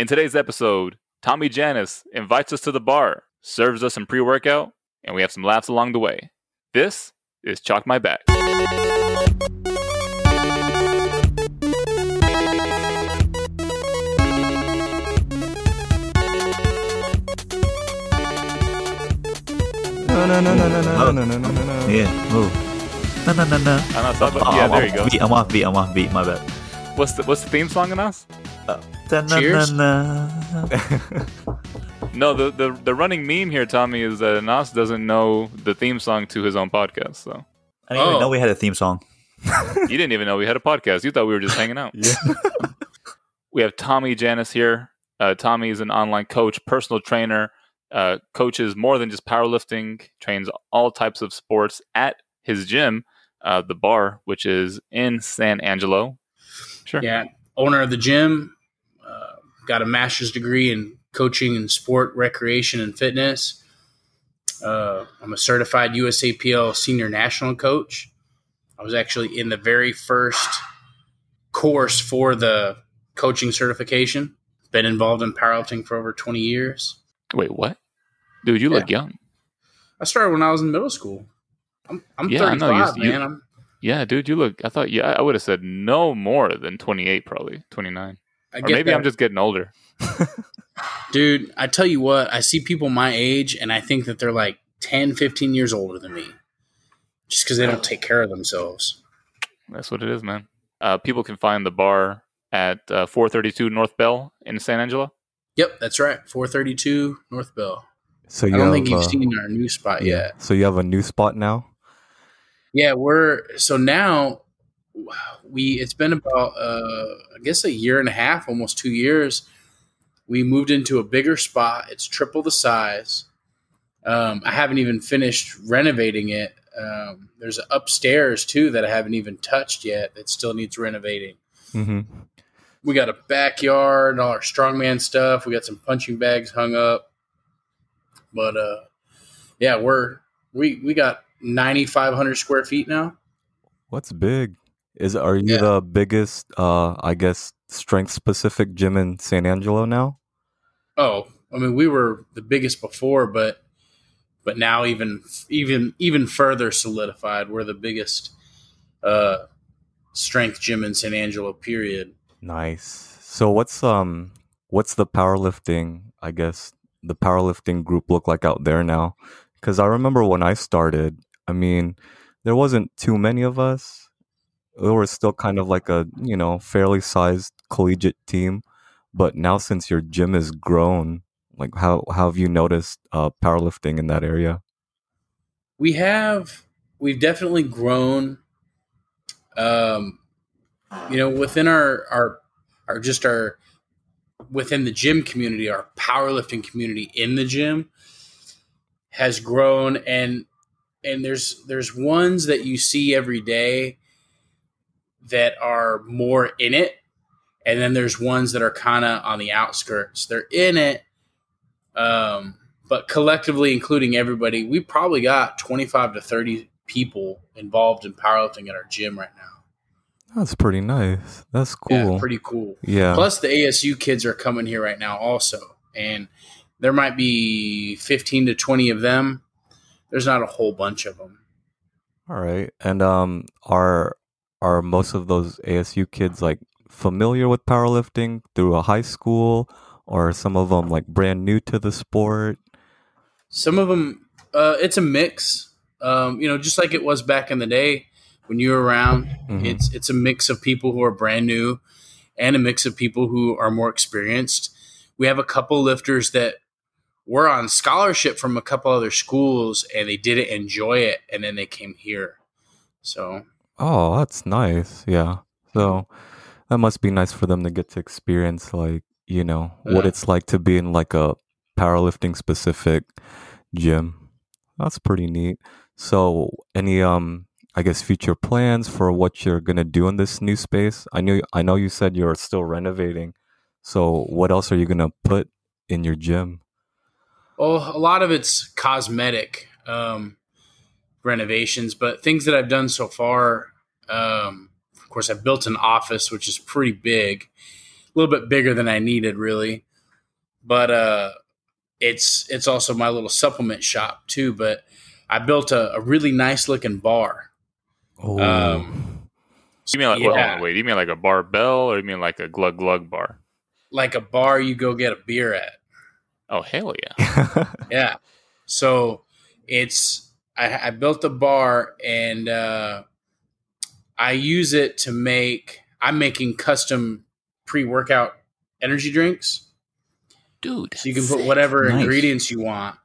In today's episode, Tommy Janusz invites us to the bar, serves us some pre workout, and we have some laughs along the way. This is Chalk My Back. No, no, no, no, no, no, no, no, no, no. Yeah, move. No, no, no, no. Oh, yeah, there you go. I'm off beat. I'm off beat. My bad. What's the what's the theme song, Anas? Cheers. Da-na-na-na. No, the, the the running meme here, Tommy, is that Anas doesn't know the theme song to his own podcast. So I didn't even Oh. know we had a theme song. you didn't even know we had a podcast. You thought we were just hanging out. Yeah. we have Tommy Janusz here. Uh, Tommy is an online coach, personal trainer, uh, coaches more than just powerlifting, trains all types of sports at his gym, uh, the bar, which is in San Angelo. Sure. Yeah, owner of the gym. Uh, got a master's degree in coaching and sport, recreation, and fitness. Uh, I'm a certified USAPL senior national coach. I was actually in the very first course for the coaching certification. Been involved in powerlifting for over 20 years. Wait, what? Dude, you look young. I started when I was in middle school. I'm, I'm Yeah, I know, you- 35, you- man. I'm, Yeah, dude, you look. I thought, yeah, I would have said no more than 28, probably 29. Or maybe that. I'm just getting older. Dude, I tell you what, I see people my age and I think that they're like 10, 15 years older than me just because they don't take care of themselves. That's what it is, man. Uh, people can find the bar at uh, 432 North Bell in San Angelo. Yep, that's right. 432 North Bell. So you I don't have, think you've uh, seen our new spot yet. So you have a new spot now. Yeah, we're so now we it's been about uh I guess a year and a half, almost 2 years. We moved into a bigger spot. It's triple the size. Um, I haven't even finished renovating it. Um, there's an upstairs too that I haven't even touched yet that still needs renovating. Mm-hmm. we got a backyard, all our strongman stuff. We got some punching bags hung up. But uh yeah, we're we we got 9500 square feet now. What's big? Is are you Yeah. the biggest? Uh, I guess strength specific gym in San Angelo now. Oh, I mean we were the biggest before, but but now even even even further solidified. We're the biggest uh strength gym in San Angelo period. Nice. So what's um what's the powerlifting? I guess the powerlifting group look like out there now? Because I remember when I started. I mean, there wasn't too many of us. It was still kind of like a you know fairly sized collegiate team. But now since your gym has grown, like how how have you noticed uh, powerlifting in that area? we have we've definitely grown um you know within our our our just our within the gym community our powerlifting community in the gym has grown and and there's there's ones that you see every day that are more in it and then there's ones that are kind of on the outskirts they're in it um but collectively including everybody we probably got 25 to 30 people involved in powerlifting at our gym right now That's pretty nice. That's yeah cool. pretty cool Yeah. plus the asu kids are coming here right now also and there might be 15 to 20 of them there's not a whole bunch of them All right. And um are are most of those ASU kids like familiar with powerlifting through a high school or are some of them like brand new to the sport? some of them uh, it's a mix um, you know just like it was back in the day when you were around Mhm. it's it's a mix of people who are brand new and a mix of people who are more experienced we have a couple lifters that were on scholarship from a couple other schools and they didn't enjoy it and then they came here so Oh, that's nice. Yeah. So that must be nice for them to get to experience like, you know, what it's like to be in like a powerlifting specific gym. That's pretty neat. So any um I guess future plans for what you're gonna do in this new space? I knew I know you said you're still renovating. So what else are you gonna put in your gym? Well, a lot of it's cosmetic um, renovations, but things that I've done so far. Um, of course, I've built an office, which is pretty big, a little bit bigger than I needed, really. but uh, it's it's also my little supplement shop too. But I built a, a really nice looking bar. Oh, Um, You mean like well, hold Yeah. on, wait? You mean like a barbell, or you mean like a glug glug bar? like a bar you go get a beer at. Oh hell yeah! Yeah. So it's I, I built the bar and uh, I use it to make. I'm making custom pre-workout energy drinks. Dude, So you can put whatever Nice. ingredients you want,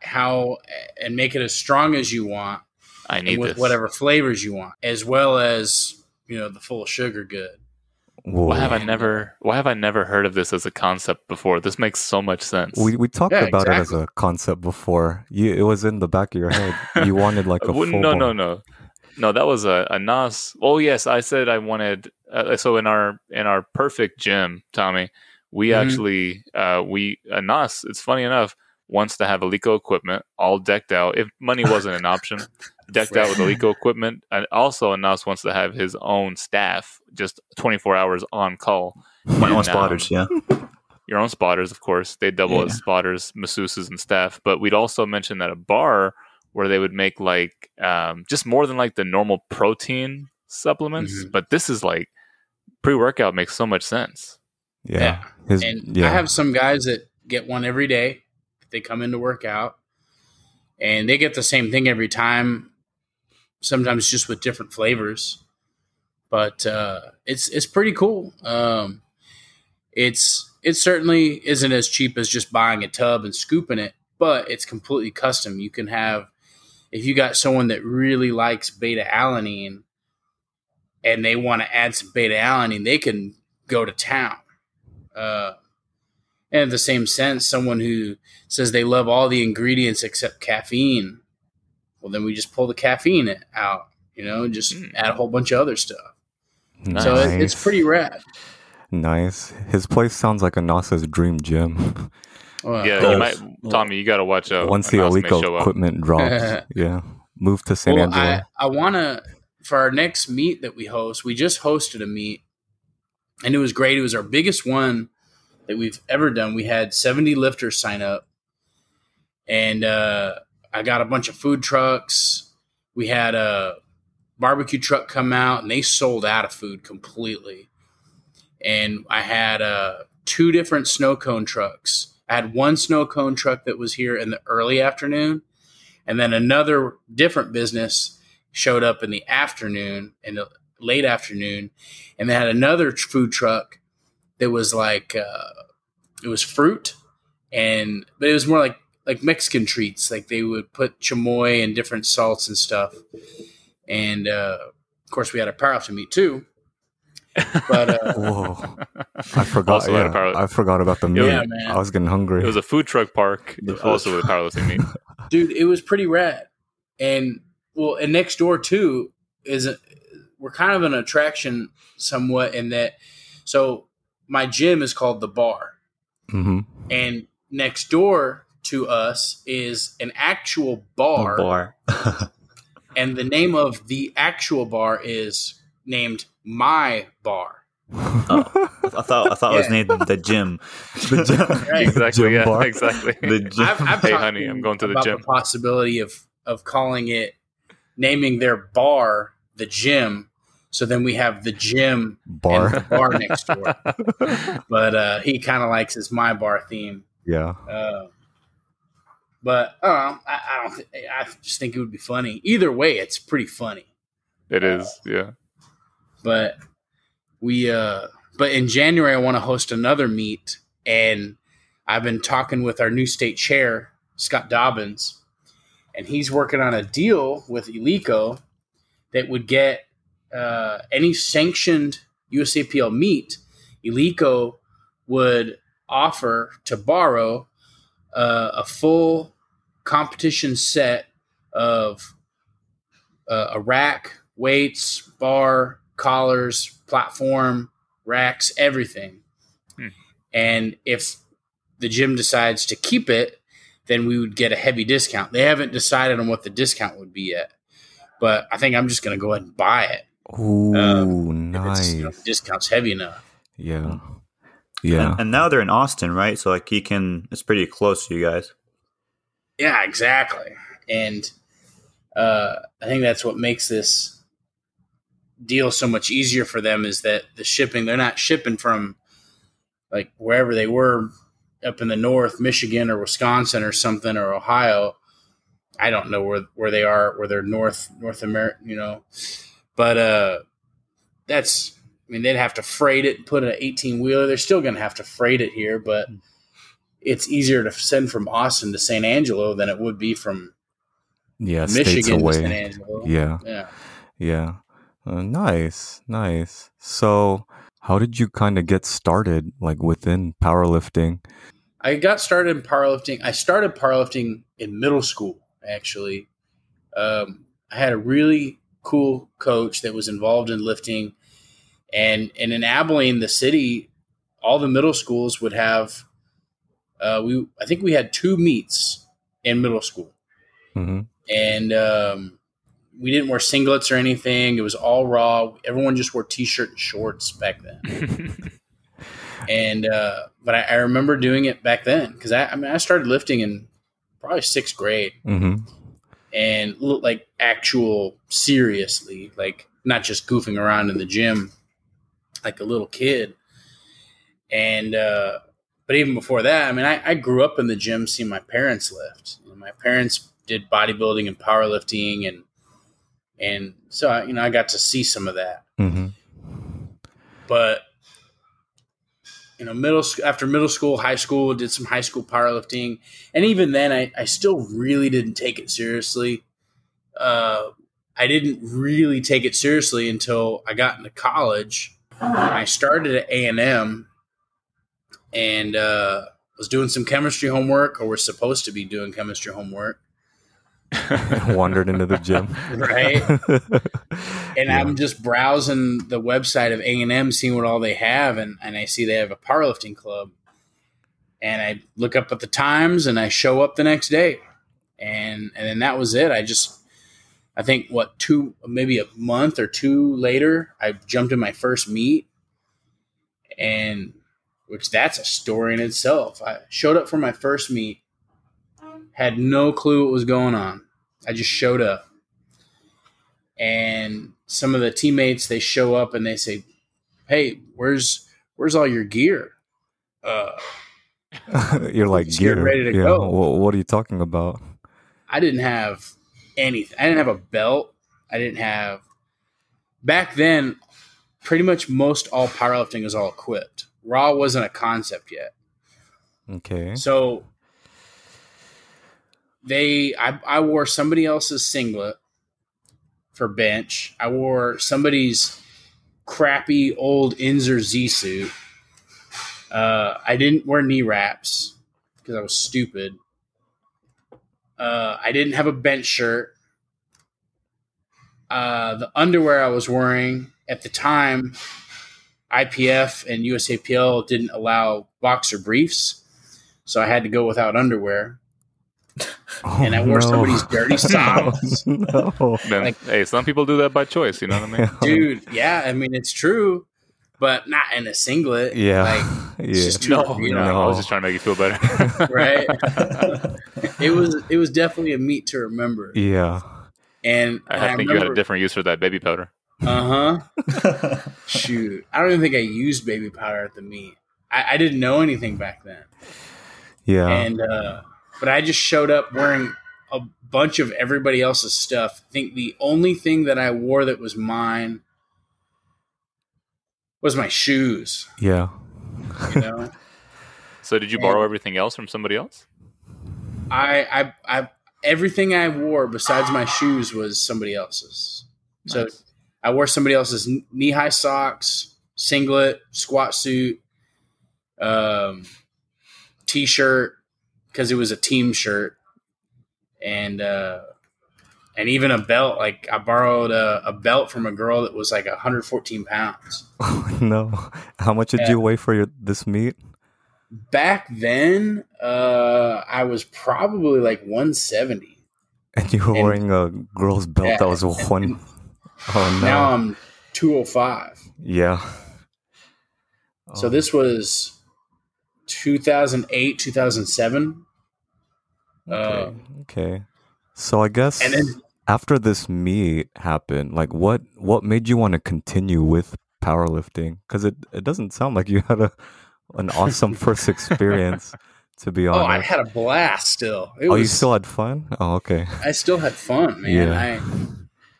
how and make it as strong as you want, I and need with this. whatever flavors you want, as well as you know the full sugar good. Whoa. Why have I never? Why have I never heard of this as a concept before? This makes so much sense. We we talked Yeah, about it as a concept before. You, it was in the back of your head. You wanted like a Well, full no, no, no, no. That was a, a Nas. Oh yes, I said I wanted. Uh, so in our in our perfect gym, Tommy, we Mhm. actually uh, we a Nas. It's funny enough wants to have Eleiko equipment all decked out. If money wasn't an option, decked out with Eleiko equipment, and also Nas wants to have his own staff, just twenty four hours on call. My own spotters, yeah. your own spotters, of course. They double Yeah. as spotters, masseuses, and staff. But we'd also mention that a bar where they would make like um, just more than like the normal protein supplements. Mhm. But this is like pre workout makes so much sense. Yeah. Yeah. His, And yeah. I have some guys that get one every day. They come in to work out and they get the same thing every time, sometimes just with different flavors. But uh, it's it's pretty cool. Um, it's it certainly isn't as cheap as just buying a tub and scooping it, but it's completely custom. You can have if you got someone that really likes beta alanine and they want to add some beta alanine, they can go to town. Uh, and in the same sense, someone who says they love all the ingredients except caffeine, well, then we just pull the caffeine out, you know, and just Mm. add a whole bunch of other stuff. nice. So it, it's pretty rad. nice. His place sounds like a NASA's dream gym. Well, yeah, Oh. you might, Tommy. You got to watch out. Once the Nas may show Eleiko equipment drops, yeah, move to San well, Angelo. I, I want to, for our next meet that we host, we just hosted a meet and it was great. It was our biggest one that we've ever done. We had 70 lifters sign up and uh, I got a bunch of food trucks. We had a barbecue truck come out and they sold out of food completely. And I had uh, two different snow cone trucks. I had one snow cone truck that was here in the early afternoon, and then another different business showed up in the afternoon, in the late afternoon, and they had another food truck that was like uh, it was fruit, and but it was more like like Mexican treats. Like they would put chamoy and different salts and stuff, and uh, of course we had a powerlifting meat too. But uh, Whoa, I forgot. Also yeah, power- I forgot about the meat. Yeah, man. I was getting hungry. It was a food truck park, The also food with powerlifting meet. dude it was pretty rad and well and next door too is a, we're kind of an attraction somewhat in that so my gym is called the bar hmm and next door to us is an actual bar, bar. and the name of the actual bar is named my bar oh, I thought I thought it was named the gym. The gym. Right. exactly. Gym Yeah. bar. Exactly. The gym. I've, I've Hey, honey, I'm going to the gym. The possibility of of calling it, naming their bar the gym. So then we have the gym and Bar. the bar next door. But uh, he kind of likes his my bar theme. yeah. Uh, but I don't know. I, I don't. Th- I just think it would be funny. Either way, it's pretty funny. It is. Yeah. But we. uh But in January, I want to host another meet, and I've been talking with our new state chair, Scott Dobbins, and he's working on a deal with Eleiko that would get uh, any sanctioned USAPL meet. Eleiko would offer to borrow uh, a full competition set of uh, a rack, weights, bar, collars, platform, racks, everything. Hmm. And if the gym decides to keep it, then we would get a heavy discount. They haven't decided on what the discount would be yet, but I think I'm just going to go ahead and buy it Ooh, Um, nice. you know, discount's heavy enough. yeah. Yeah. And, and now they're in Austin, right? So like he can. It's pretty close to you guys. Yeah, exactly. And uh, I think that's what makes this deal so much easier for them is that the shipping, they're not shipping from like wherever they were up in the north, Michigan or Wisconsin or something or Ohio. I don't know where, where they are, where they're North, North America, you know, but, uh, that's, I mean, they'd have to freight it, and put an 18 wheeler. They're still going to have to freight it here, but it's easier to send from Austin to San Angelo than it would be from yeah. Michigan to San away. Angelo. Yeah. Yeah. Yeah. Uh, nice. Nice. So, how did you kind of get started, like within powerlifting? I got started in powerlifting. I started powerlifting in middle school, actually. Um, I had a really cool coach that was involved in lifting. And, and in Abilene, the city, all the middle schools would have, uh, we I think we had two meets in middle school. hmm and um, we didn't wear singlets or anything. It was all raw. Everyone just wore t-shirt and shorts back then. and uh, but I, I remember doing it back then because I, I mean I started lifting in probably sixth grade hmm and look like actual seriously, like not just goofing around in the gym like a little kid. And uh, but even before that, I mean, I, I grew up in the gym seeing my parents lift. You know, my parents did bodybuilding and powerlifting, and and so I, you know I got to see some of that. hmm But you know, middle after middle school, high school, did some high school powerlifting, and even then, I, I still really didn't take it seriously. Uh, I didn't really take it seriously until I got into college. I started at A and M, and uh, was doing some chemistry homework, or was supposed to be doing chemistry homework, Wandered into the gym. right? and Yeah. I'm just browsing the website of A and M, seeing what all they have, and, and I see they have a powerlifting club, and I look up at the times, and I show up the next day, and and then that was it. I just, I think what two maybe a month or two later, I jumped in my first meet, and which that's a story in itself. I showed up for my first meet, had no clue what was going on. I just showed up and some of the teammates they show up and they say, "Hey, where's where's all your gear?" Uh, You're like gear. ready to yeah. go. Wha- what are you talking about? I didn't have anything. I didn't have a belt. I didn't have back then. Pretty much most all powerlifting is all equipped. Raw wasn't a concept yet. Okay. So they, I, I wore somebody else's singlet for bench. I wore somebody's crappy old Inzer Z suit. Uh, I didn't wear knee wraps because I was stupid. Uh, I didn't have a bench shirt. Uh, the underwear I was wearing at the time, IPF and USAPL didn't allow boxer briefs, so I had to go without underwear. And I wore somebody's dirty socks. no. Then, Like- hey, some people do that by choice. You know what I mean? Dude, yeah, I mean it's true, but not in a singlet. Yeah. like yeah. just too- No, you no, I was just trying to make you feel better. right. it was it was definitely a meet to remember, yeah. and I, I, think you had a different use for that baby powder. Uh huh. Shoot, I don't even think I used baby powder at the meet. I, I didn't know anything back then, Yeah. and uh, but I just showed up wearing a bunch of everybody else's stuff. I think the only thing that I wore that was mine was my shoes. yeah. You know, So did you borrow everything else from somebody else? I, I, I, everything I wore besides my shoes was somebody else's. So I wore somebody else's knee high socks, singlet, squat suit, um, t shirt because it was a team shirt, and uh, and even a belt. Like I borrowed a, a belt from a girl that was like 114 pounds. no. How much did Yeah. you weigh for your, this meet? Back then, uh, I was probably like 170. And you were And- wearing a girl's belt Yeah, that was one. and oh no. Now I'm 205. yeah. So Oh, this was 2008, 2007. Okay. Uh, okay. So I guess and then after this meet happened, like what what made you want to continue with powerlifting? Because it, it doesn't sound like you had a an awesome first experience. To be honest, oh, I had a blast. Still, it oh, you still had fun? Oh, okay. I still had fun, man. Yeah. I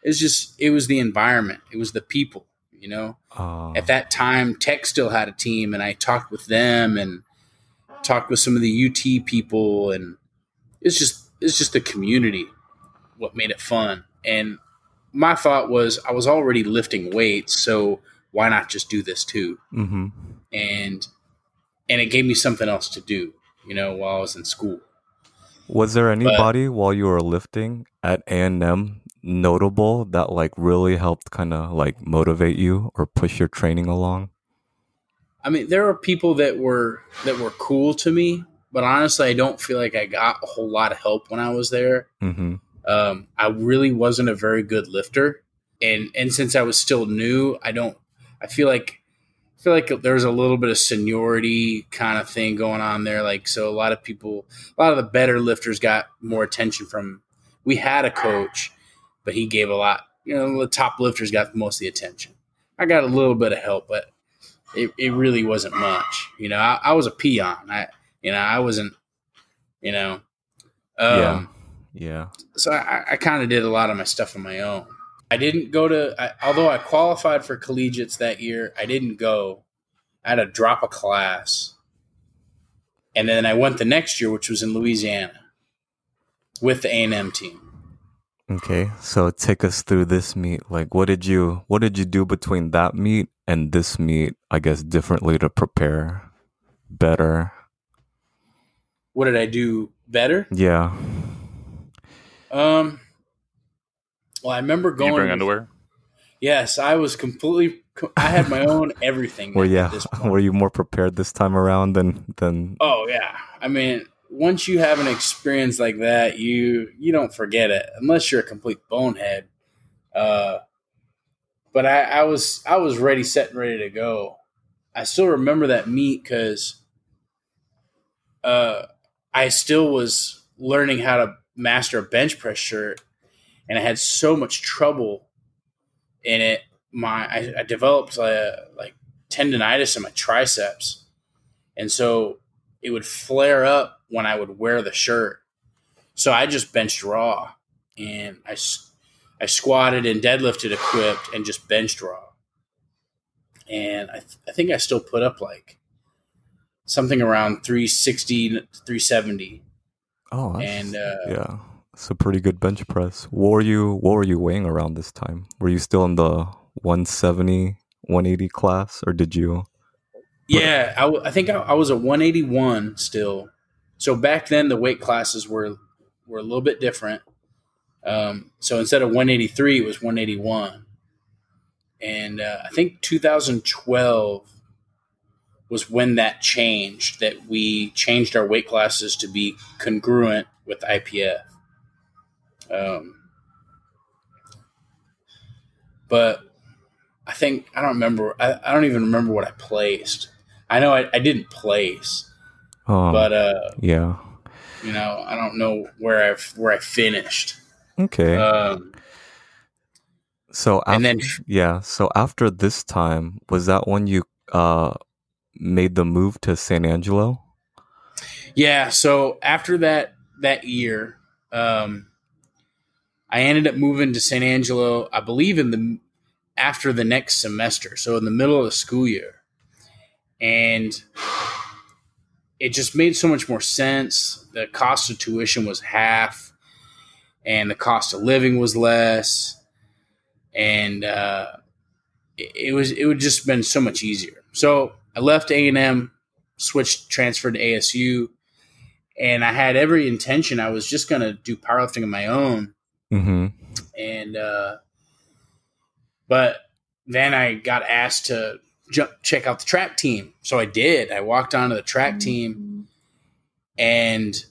it's just it was the environment, it was the people, you know. Uh, At that time, Tech still had a team, and I talked with them and talked with some of the UT people, and it's just it's just the community what made it fun. And my thought was I was already lifting weights, so why not just do this too? hmm And and it gave me something else to do, you know, while I was in school. Was there anybody while you were lifting at A and M notable that like really helped kind of like motivate you or push your training along? I mean, there are people that were that were cool to me, but honestly, I don't feel like I got a whole lot of help when I was there. hmm Um, I really wasn't a very good lifter, and and since I was still new, I don't. I feel like I feel like there's a little bit of seniority kind of thing going on there. Like, so a lot of people, a lot of the better lifters got more attention from. We had a coach, but he gave a lot. You know, the top lifters got most of the attention. I got a little bit of help, but it, it really wasn't much. You know, I, I was a peon. I you know I wasn't. You know. Um, Yeah. Yeah. so I, I kind of did a lot of my stuff on my own. I didn't go to, I, although I qualified for collegiates that year, I didn't go. I had to drop a class. And then I went the next year, which was in Louisiana with the A&M team. Okay, so take us through this meet. Like, what did you what did you do between that meet and this meet? I guess differently to prepare better. What did I do better? Yeah. Um, well, I remember going. you bring underwear? Yes, I was completely, I had my own everything. Well, yeah. Were you more prepared this time around than than? Oh yeah. I mean, once you have an experience like that, you you don't forget it unless you're a complete bonehead. Uh, but I, I was I was ready, set, and ready to go. I still remember that meet because uh, I still was learning how to master a bench press shirt, and I had so much trouble in it. My I, I developed uh, like tendonitis in my triceps, and so it would flare up when I would wear the shirt. So I just benched raw, and I I squatted and deadlifted equipped, and just benched raw. And I, th- I think I still put up like something around 360, 370. Oh, And, uh, yeah, it's a pretty good bench press. What were you What were you weighing around this time? Were you still in the 170, 180 class, or did you? Yeah, I, w- I think I, I was a 181 still. So back then the weight classes were were a little bit different. Um, so instead of 183, it was 181. And uh, I think 2012 was when that changed. That we changed our weight classes to be congruent with IPF. Um, but I think I don't remember. I, I don't even remember what I placed. I know I, I didn't place, Um, but uh, yeah. you know, I don't know where I where I finished. Okay. Um, so after, and then yeah. So after this time, was that when you uh made the move to San Angelo? yeah, so after that that year, um, I ended up moving to San Angelo. I believe in the after the next semester, so in the middle of the school year, and it just made so much more sense. The cost of tuition was half, and the cost of living was less, and uh, it, it was it would just been so much easier. So I left A and M, switched, transferred to ASU, and I had every intention. I was just going to do powerlifting on my own, Mm-hmm. and uh, but then I got asked to jump, check out the track team, so I did. I walked onto the track team and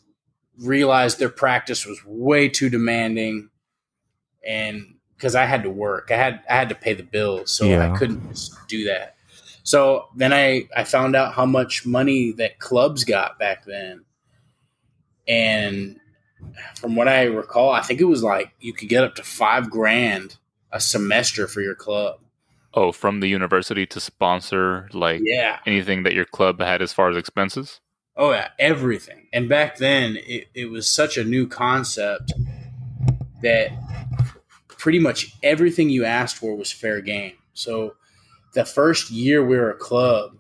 realized their practice was way too demanding, and because I had to work, I had I had to pay the bills, so Yeah. I couldn't just do that. So then I I found out how much money that clubs got back then, and from what I recall, I think it was like you could get up to five grand a semester for your club. Oh, from the university to sponsor like Yeah. anything that your club had as far as expenses. Oh yeah, everything. And back then, it, it was such a new concept that pretty much everything you asked for was fair game. So the first year we were a club,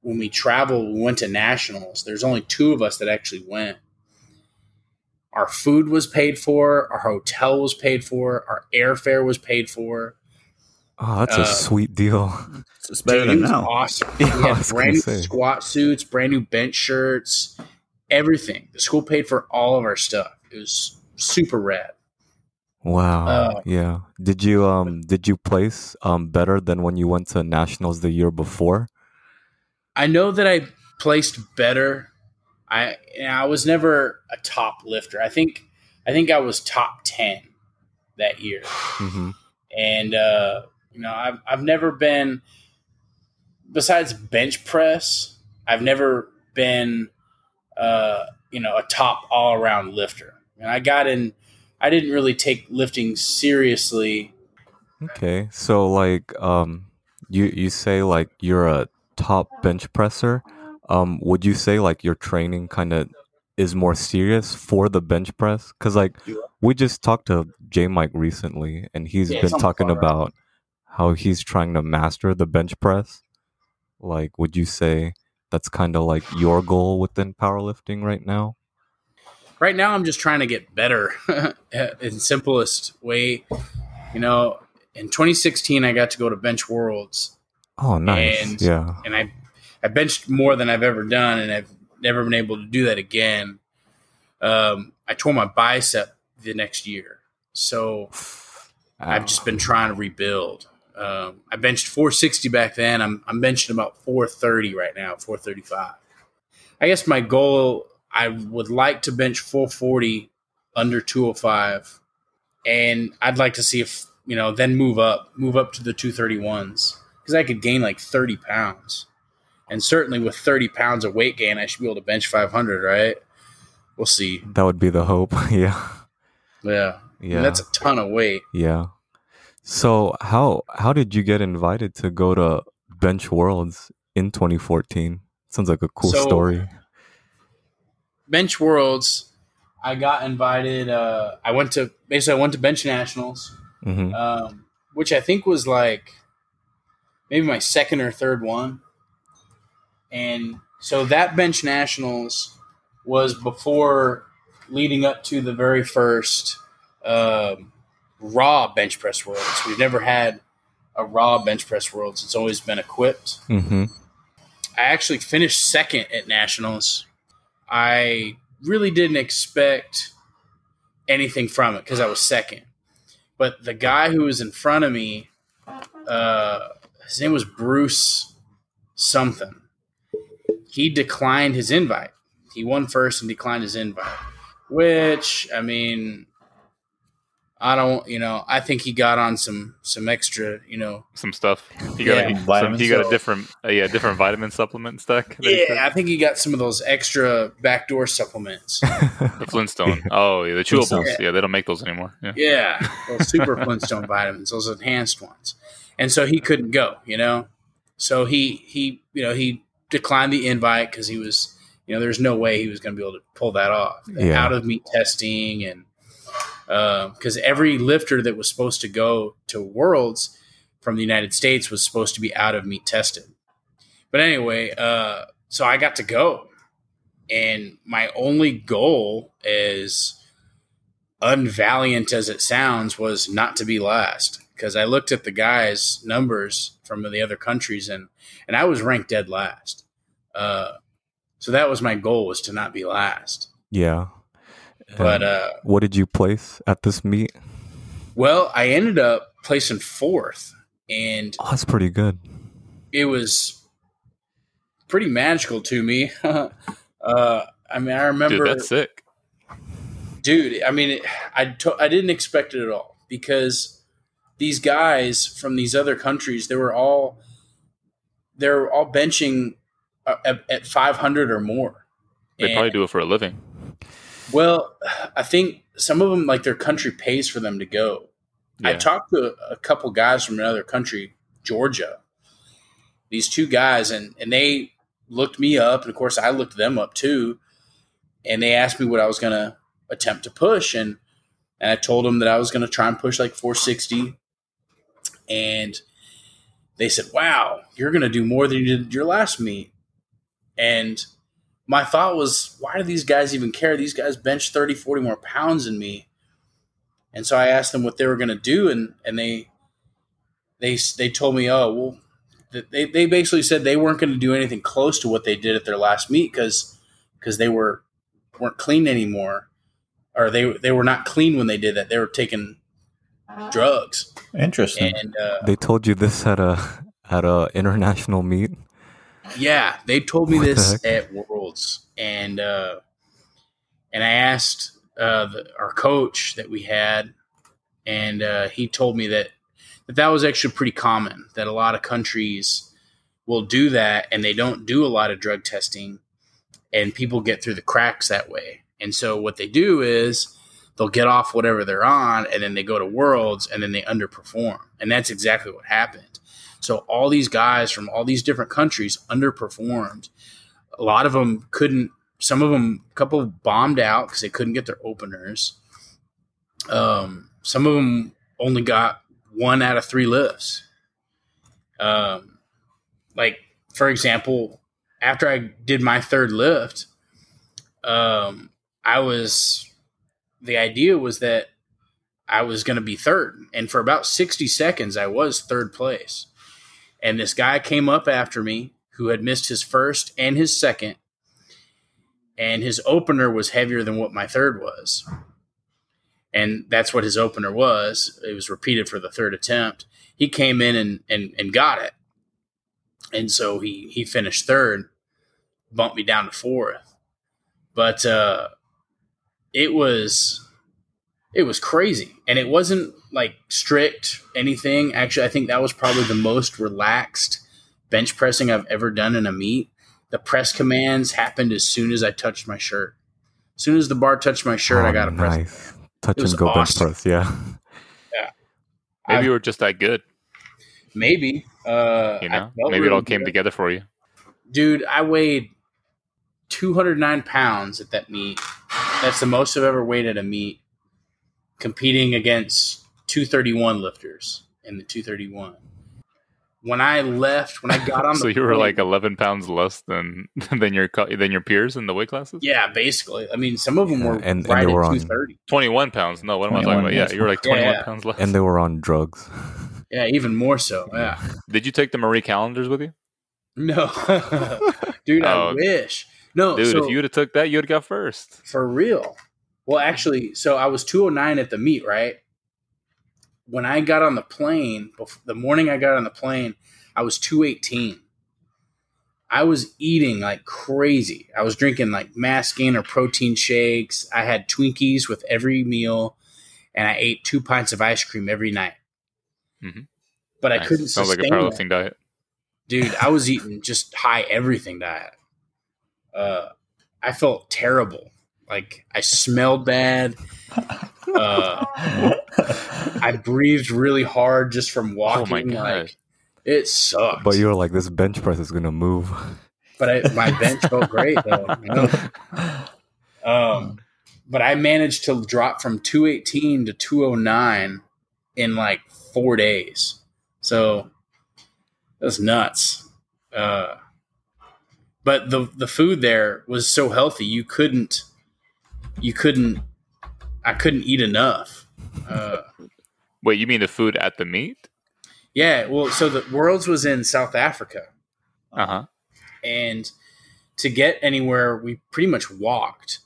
when we traveled, we went to nationals. There's only two of us that actually went. Our food was paid for, our hotel was paid for, our airfare was paid for. Oh, that's Uh, a sweet deal. It's, it's better Dude, than it was now. awesome. Yeah, we had brand new say. squat suits, brand new bench shirts, everything. The school paid for all of our stuff. It was super rad. Wow. Uh, yeah. Did you um did you place um better than when you went to nationals the year before? I know that I placed better. I I was never a top lifter. I think I think I was top ten that year. hmm and uh, you know I've I've never been besides bench press. I've never been uh, you know a top all around lifter. And I got in. I didn't really take lifting seriously. Okay. So like um you you say like you're a top bench presser. Um would you say like your training kind of is more serious for the bench press cuz like we just talked to J Mike recently and he's Yeah, been talking about how he's trying to master the bench press. Like would you say that's kind of like your goal within powerlifting right now? Right now, I'm just trying to get better in simplest way. You know, in 2016, I got to go to Bench Worlds, Oh, nice. And- yeah. and I I benched more than I've ever done, and I've never been able to do that again. Um, I tore my bicep the next year, so I've just been trying to rebuild. Um, I benched 460 back then. I'm I'm benching about 430 right now, 435. I guess my goal I would like to bench 440 under 205, and I'd like to see if you know then move up, move up to the 231s because I could gain like 30 pounds, and certainly with 30 pounds of weight gain, I should be able to bench 500. Right? We'll see. That would be the hope. yeah. Yeah, Yeah. that's a ton of weight. Yeah. So how how did you get invited to go to Bench Worlds in 2014? Sounds like a cool So- story. Bench worlds i got invited uh i went to basically i went to bench nationals hmm um which i think was like maybe my second or third one. And so that bench nationals was before leading up to the very first um, raw bench press worlds. We've never had a raw bench press worlds. It's always been equipped. Hmm I actually finished second at nationals. I really didn't expect anything from it because I was second. But the guy who was in front of me, uh, his name was Bruce something. He declined his invite. He won first and declined his invite. Which I mean, I don't, you know, I think he got on some some extra, you know, Some stuff. He got, Yeah. a, some, he got a different, uh, yeah, different vitamin supplement stack. that he took. yeah, I think he got some of those extra backdoor supplements. The Flintstone. Oh, yeah, the chewables. Yeah. Yeah, they don't make those anymore. Yeah. Yeah, those super Flintstone vitamins, those enhanced ones. And so he couldn't go, you know. So he he you know he declined the invite because he was you know there's no way he was going to be able to pull that off. Yeah. Out of meet testing and because every lifter that was supposed to go to Worlds from the United States was supposed to be out of meet tested. But anyway, uh, so I got to go, and my only goal is unvaliant as it sounds, was not to be last. Because I looked at the guys' numbers from the other countries, and and I was ranked dead last. Uh, so that was my goal was to not be last. yeah. But uh, what did you place at this meet? well, I ended up placing fourth, and Oh, that's pretty good. it was pretty magical to me. uh, I mean, I remember. Dude, that's sick. dude i mean it, I, to, I didn't expect it at all because these guys from these other countries they were all they're all benching uh, at, at 500 or more. They And- probably do it for a living. Well, I think some of them like their country pays for them to go. I talked to a couple guys from another country, Georgia. These two guys, and and they looked me up, and of course I looked them up too. And they asked me what I was going to attempt to push, and and I told them that I was going to try and push like 460. And they said, "Wow, you're going to do more than you did your last meet." And my thought was, why do these guys even care? These guys bench 30, 40 more pounds than me. And so I asked them what they were going to do, and and they they they told me, oh well, they they basically said they weren't going to do anything close to what they did at their last meet because because they were weren't clean anymore, or they they were not clean when they did that. They were taking drugs, Interesting. and uh, They told you this at a at a international meet. Yeah, they told me What this at Worlds, and uh, and I asked uh, the, our coach that we had, and uh, he told me that, that that was actually pretty common. That a lot of countries will do that, and they don't do a lot of drug testing, and people get through the cracks that way. And so what they do is they'll get off whatever they're on, and then they go to Worlds, and then they underperform, and that's exactly what happened. So all these guys from all these different countries underperformed. A lot of them couldn't. Some of them, a couple bombed out because they couldn't get their openers. Um, some of them only got one out of three lifts. Um, like for example, after I did my third lift, um, I was the idea was that I was going to be third, and for about sixty seconds, I was third place. And this guy came up after me who had missed his first and his second. And his opener was heavier than what my third was. And that's what his opener was. It was repeated for the third attempt. He came in and, and, and got it. And so he, he finished third, bumped me down to fourth. But uh, it was it was crazy and it wasn't like strict anything actually i think that was probably the most relaxed bench pressing i've ever done in a meet the press commands happened as soon as i touched my shirt as soon as the bar touched my shirt i Oh, got a press nice. Touch It and go bench press. Yeah. Yeah. Maybe I- you were just that good. maybe uh You know, felt maybe it all came good. together for you. dude i weighed 209 pounds at that meet that's the most i've ever weighed at a meet competing against 231 lifters in the 231 when i left when i got on So the you were plane- like 11 pounds less than than your than your peers in the weight classes. yeah basically i mean some of them Yeah, were and- and right they at were on- 230 21 pounds. No, what am I talking about? Yeah, you were like 21 yeah. pounds less. And they were on drugs. yeah even more so yeah Did you take the Marie Callender's with you? no dude i Oh. wish no Dude, so if you would have took that, you would have got first. For real. Well, actually, so I was 209 at the meet, right? When I got on the plane, the morning I got on the plane, I was 218. I was eating like crazy. I was drinking like mass gainer protein shakes. I had Twinkies with every meal, and I ate two pints of ice cream every night. Mhm. But I couldn't Sounds like a sustain that diet. dude i was eating just high everything diet uh i felt terrible like i smelled bad uh i breathed really hard just from walking Oh my God. like it sucked But you were like, this bench press is gonna move. but I, my bench felt great though you know? um but i managed to drop from 218 to 209 in like four days so that's nuts uh but the the food there was so healthy you couldn't you couldn't i couldn't eat enough. Uh Wait, you mean the food at the meet? yeah well so the worlds was in south africa. Uh huh. and to get anywhere we pretty much walked.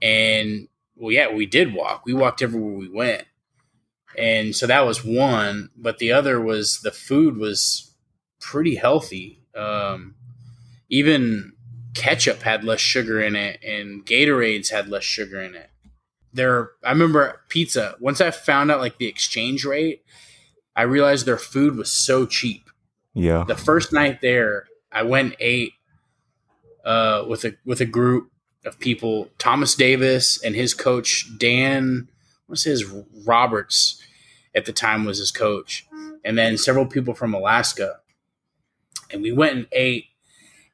And well yeah we did walk. We walked everywhere we went. And so that was one but the other was the food was pretty healthy. Um, even ketchup had less sugar in it and gatorades had less sugar in it there i remember pizza once i found out like the exchange rate i realized their food was so cheap Yeah. the first night there, I went and ate uh, with a with a group of people. Thomas Davis and his coach Dan, what's his Roberts at the time was his coach, and then several people from Alaska. And we went and ate,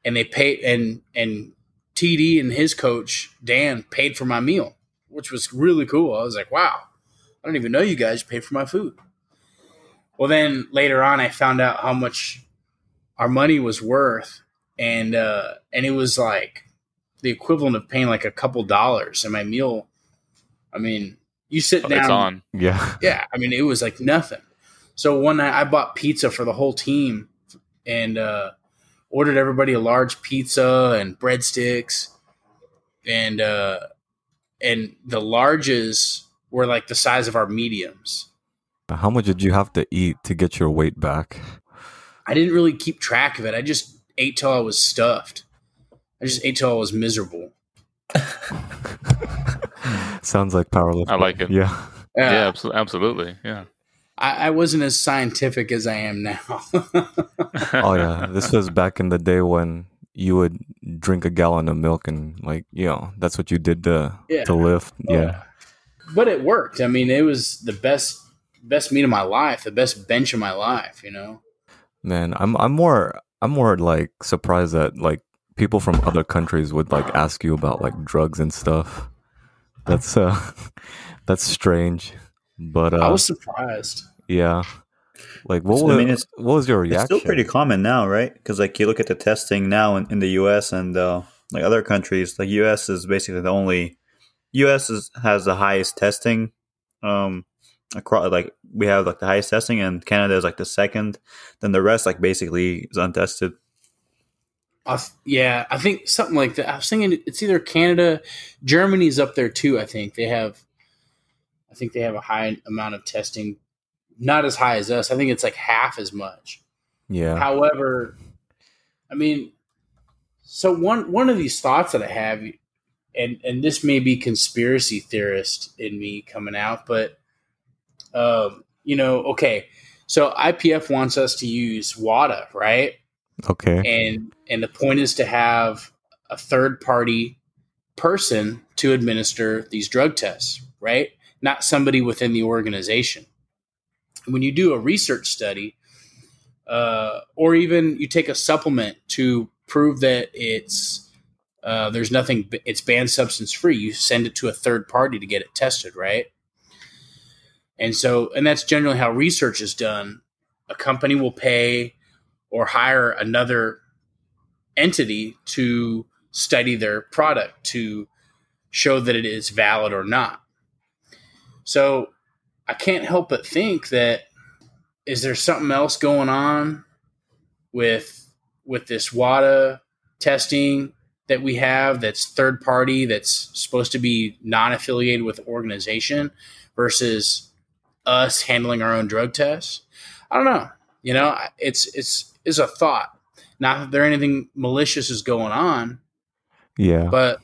and they paid and and TD and his coach Dan paid for my meal, which was really cool. I was like, wow, I don't even know you guys paid for my food. Well, then later on, I found out how much our money was worth, and uh, and it was like the equivalent of paying like a couple dollars. And my meal, I mean, you sit down, It's on. Yeah. yeah, I mean, it was like nothing. So one night, I bought pizza for the whole team, and uh, ordered everybody a large pizza and breadsticks, and uh, and the larges were like the size of our mediums. How much did you have to eat to get your weight back? I didn't really keep track of it. I just ate till I was stuffed. I just ate till I was miserable. Sounds like powerlifting. I like it. Yeah. Uh, yeah, absolutely. Yeah. I, I wasn't as scientific as I am now. Oh yeah. This was back in the day when you would drink a gallon of milk and like, you know, that's what you did to Yeah. to lift. Yeah. but it worked. I mean, it was the best best meet of my life, the best bench of my life. You know. Man, I'm I'm more I'm more like surprised that like people from other countries would like ask you about like drugs and stuff. That's uh that's strange. But uh I was surprised. Yeah. Like what was I mean, it's- what was your reaction? It's still pretty common now, right? Because like you look at the testing now in, in the U.S. and uh, like other countries, like U.S. is basically the only U.S. is, has the highest testing. Um, across like we have like the highest testing, and Canada is like the second. Then the rest like basically is untested. I th- yeah, I think something like that. I was thinking it's either Canada, Germany's up there too. I think they have, I think they have a high amount of testing, not as high as us. I think it's like half as much. Yeah. However, I mean, so one one of these thoughts that I have, and and this may be conspiracy theorist in me coming out, but um, you know, okay, so IPF wants us to use WADA, right? Okay. and and the point is to have a third party person to administer these drug tests right not somebody within the organization when you do a research study uh, or even you take a supplement to prove that it's uh, there's nothing it's banned substance free you send it to a third party to get it tested right and so and that's generally how research is done a company will pay or hire another entity to study their product to show that it is valid or not. So I can't help but think that is there something else going on with with this WADA testing that we have that's third party that's supposed to be non-affiliated with the organization versus us handling our own drug tests? I don't know. You know, it's it's is a thought. Not that there anything malicious is going on, Yeah. but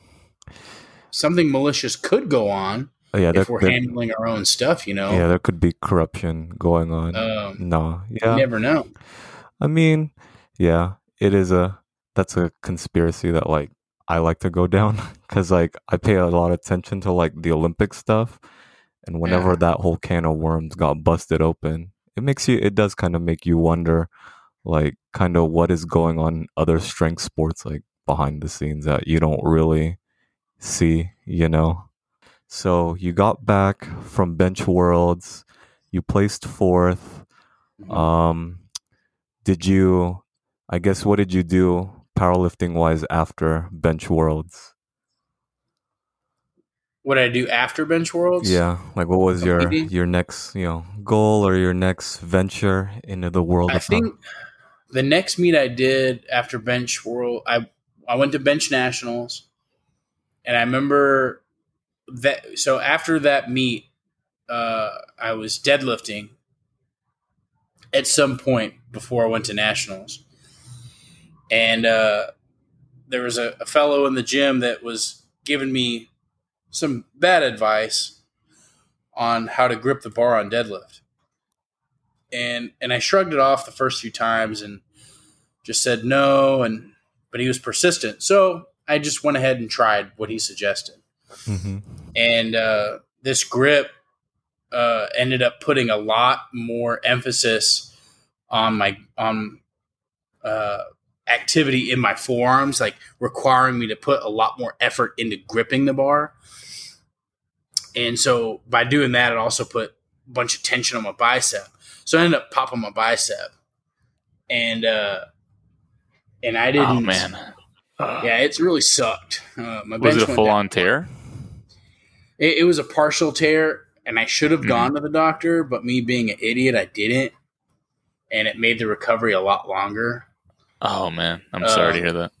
something malicious could go on Oh, yeah, if we're handling our own stuff. You know, yeah, there could be corruption going on. um, no. you Yeah. never know. I mean, yeah, it is a that's a conspiracy that like I like to go down cuz like I pay a lot of attention to like the Olympic stuff and whenever Yeah. that whole can of worms got busted open, it makes you it does kind of make you wonder like kind of what is going on other strength sports like behind the scenes that you don't really see, you know. So you got back from Bench Worlds, you placed 4th Mhm. um, did you? I guess what did you do powerlifting wise after Bench Worlds? What did I do after Bench Worlds? Yeah, like what was your Competing? your next you know goal or your next venture into the world? I think the next meet I did after Bench World, I I went to Bench Nationals, and I remember that. So after that meet, uh, I was deadlifting at some point before I went to Nationals, and uh, there was a, a fellow in the gym that was giving me some bad advice on how to grip the bar on deadlift and and I shrugged it off the first few times and just said no, and but he was persistent. So I just went ahead and tried what he suggested, hmm and uh, this grip uh, ended up putting a lot more emphasis on my on uh, activity in my forearms, like requiring me to put a lot more effort into gripping the bar. And so by doing that, it also put a bunch of tension on my bicep. So I ended up popping my bicep, and uh, and I didn't. Oh man, Yeah, it's really sucked. Uh, my was bench it a full on tear? It, it was a partial tear, and I should have Mhm. gone to the doctor, but me being an idiot, I didn't, and it made the recovery a lot longer. Oh man, I'm sorry to Uh, hear that.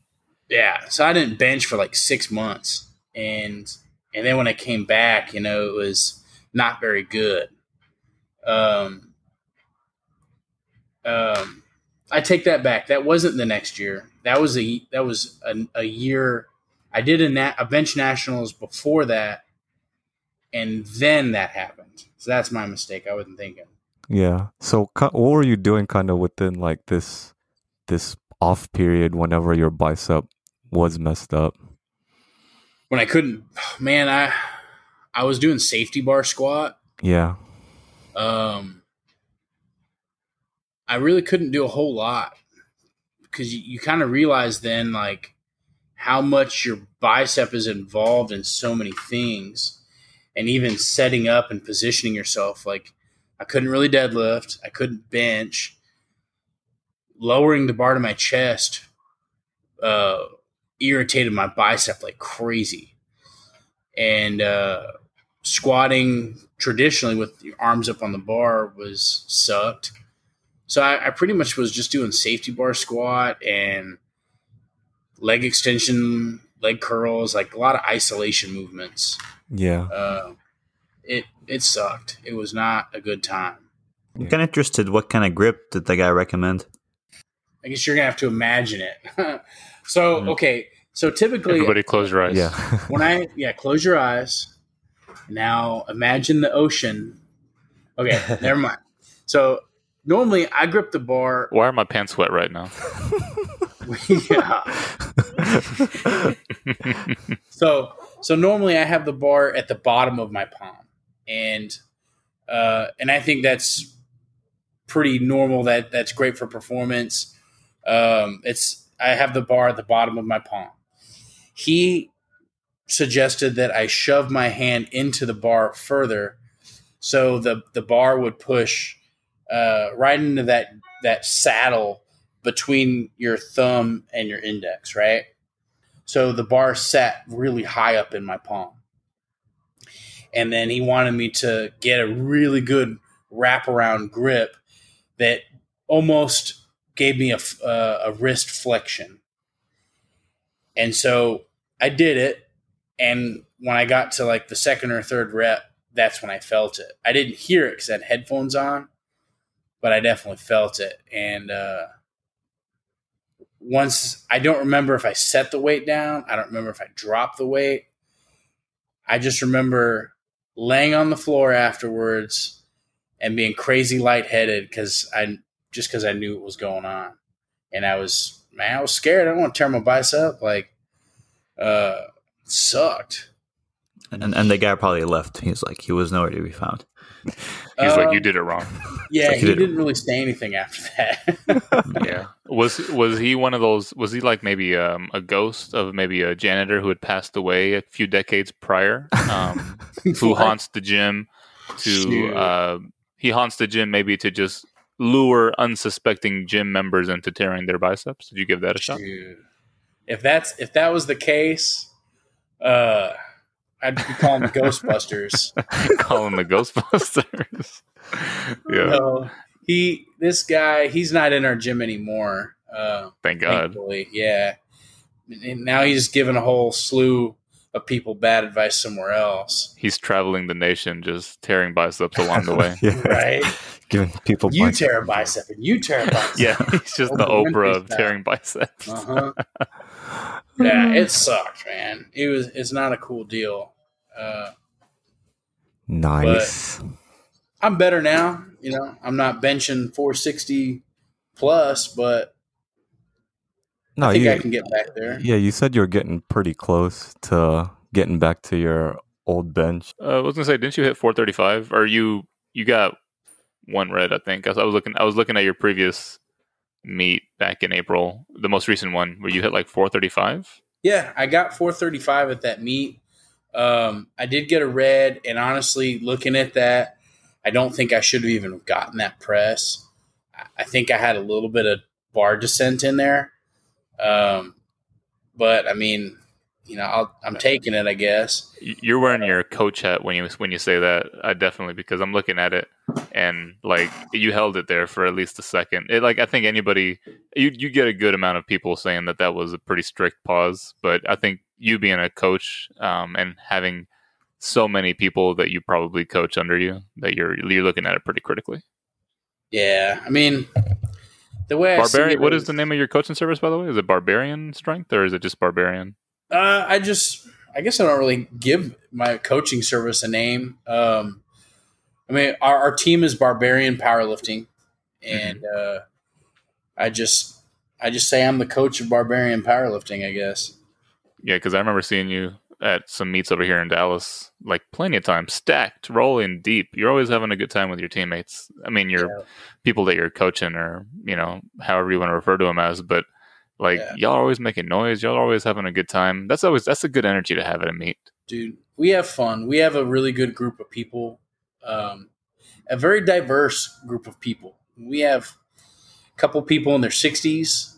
Yeah, so I didn't bench for like six months, and and then when I came back, you know, it was not very good. Um, um, I take that back. That wasn't the next year. That was a that was a, a year. I did a, na- a bench nationals before that, and then that happened. So that's my mistake. I wasn't thinking. Yeah. So, what were you doing, kind of within like this this off period, whenever your bicep was messed up? When I couldn't, man, I I was doing safety bar squat. Yeah. um, I really couldn't do a whole lot because you, you kind of realize then like how much your bicep is involved in so many things and even setting up and positioning yourself. Like i couldn't really deadlift i couldn't bench. Lowering the bar to my chest uh, irritated my bicep like crazy. And uh, squatting traditionally with your arms up on the bar was sucked. So I, I pretty much was just doing safety bar squat and leg extension, leg curls, like a lot of isolation movements. Yeah. Uh, it it sucked. It was not a good time. I'm kind of interested. What kind of grip did the guy recommend? I guess you're gonna have to imagine it. so okay, so typically Everybody, close your eyes. Yeah. when I yeah, close your eyes. Now imagine the ocean. Okay, never mind. So normally I grip the bar. Why are my pants wet right now? yeah. So so normally I have the bar at the bottom of my palm, and uh, and I think that's pretty normal. That that's great for performance. Um, it's I have the bar at the bottom of my palm. He suggested that I shove my hand into the bar further, so the the bar would push uh, right into that that saddle between your thumb and your index, right? So the bar sat really high up in my palm. And then he wanted me to get a really good wraparound grip that almost gave me a, uh, a wrist flexion. And so I did it. And when I got to like the second or third rep, that's when I felt it. I didn't hear it because I had headphones on, but I definitely felt it. And, uh, once I don't remember if I set the weight down. I don't remember if I dropped the weight. I just remember laying on the floor afterwards and being crazy lightheaded because I just because I knew what was going on, and I was man, I was scared. I don't want to tear my bicep. Like, uh, sucked. And and the guy probably left. He's like he was nowhere to be found. He's like, Um, you did it wrong. Yeah, Like he he did- didn't really say anything after that. Yeah. Was was he one of those? Was he like maybe um, a ghost of maybe a janitor who had passed away a few decades prior, um, who haunts the gym to uh, he haunts the gym maybe to just lure unsuspecting gym members into tearing their biceps. Did you give that a shot? Dude. If that's if that was the case, uh, I'd be calling the Ghostbusters. Call him the Ghostbusters. yeah. No, he this guy he's not in our gym anymore. Uh, Thank God. thankfully, yeah. And now he's giving a whole slew of people bad advice somewhere else. He's traveling the nation, just tearing biceps along the way. yeah. Right? Giving people you bicep- tear a bicep and you tear a bicep. Yeah, he's just the Oprah Oprah of tearing biceps. Uh-huh. Yeah, it sucked, man. It was it's not a cool deal. Uh, Nice. I'm better now. You know, I'm not benching 460 plus, but No, I think you, I can get back there. yeah, you said you're getting pretty close to getting back to your old bench. Uh, I was gonna say, didn't you hit 435? Or you you got one red? I think I was, I was looking. I was looking at your previous meet back in April, the most recent one, where you hit like 435. Yeah, I got 435 at that meet. Um, I did get a red, and honestly, looking at that, I don't think I should have even gotten that press. I- I think I had a little bit of bar descent in there. Um, but I mean, you know, I'll, I'm taking it, I guess. You're wearing your coach hat when you when you say that. I definitely because I'm looking at it and like you held it there for at least a second. It like I think anybody you you get a good amount of people saying that that was a pretty strict pause, but I think you being a coach um, and having so many people that you probably coach under you that you're you're looking at it pretty critically. Yeah, I mean, the way I see Barbarian. it What is the name of your coaching service, by the way? Is it Barbarian Strength or is it just Barbarian? Uh, I just, I guess I don't really give my coaching service a name. Um, I mean, our, our team is Barbarian Powerlifting, and uh, I just, I just say I'm the coach of Barbarian Powerlifting. I guess. Yeah, because I remember seeing you at some meets over here in Dallas, like plenty of times, stacked, rolling deep. You're always having a good time with your teammates. I mean, your Yeah. people that you're coaching, or you know, however you want to refer to them as, but like Yeah. y'all are always making noise. Y'all are always having a good time. That's always that's a good energy to have at a meet. dude we have fun we have a really good group of people um, a very diverse group of people we have a couple people in their 60s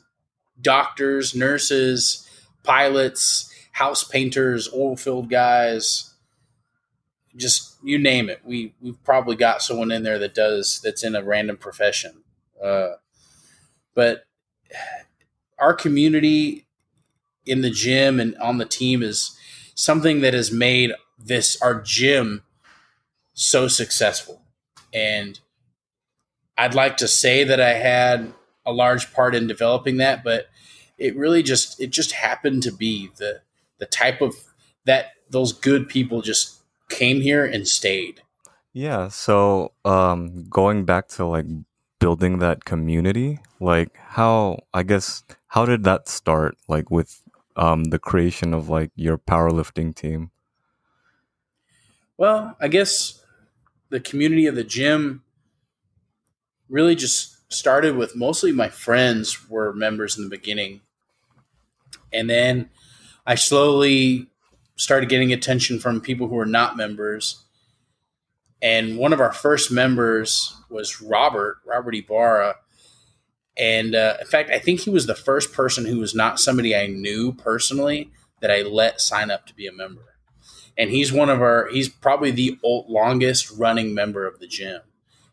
doctors nurses pilots house painters oil field guys just you name it. We we've probably got someone in there that does that's in a random profession. Uh, but our community in the gym and on the team is something that has made this our gym so successful. And i'd like to say that i had a large part in developing that but it really just it just happened to be the the type of that those good people just came here and stayed Yeah, so um going back to like building that community, like how I guess how did that start like with um the creation of like your powerlifting team? Well, I guess the community of the gym really just started with mostly my friends were members in the beginning. And then I slowly started getting attention from people who were not members. And one of our first members was Robert, Robert Ibarra. And uh, in fact, I think he was the first person who was not somebody I knew personally that I let sign up to be a member and he's one of our he's probably the old, longest running member of the gym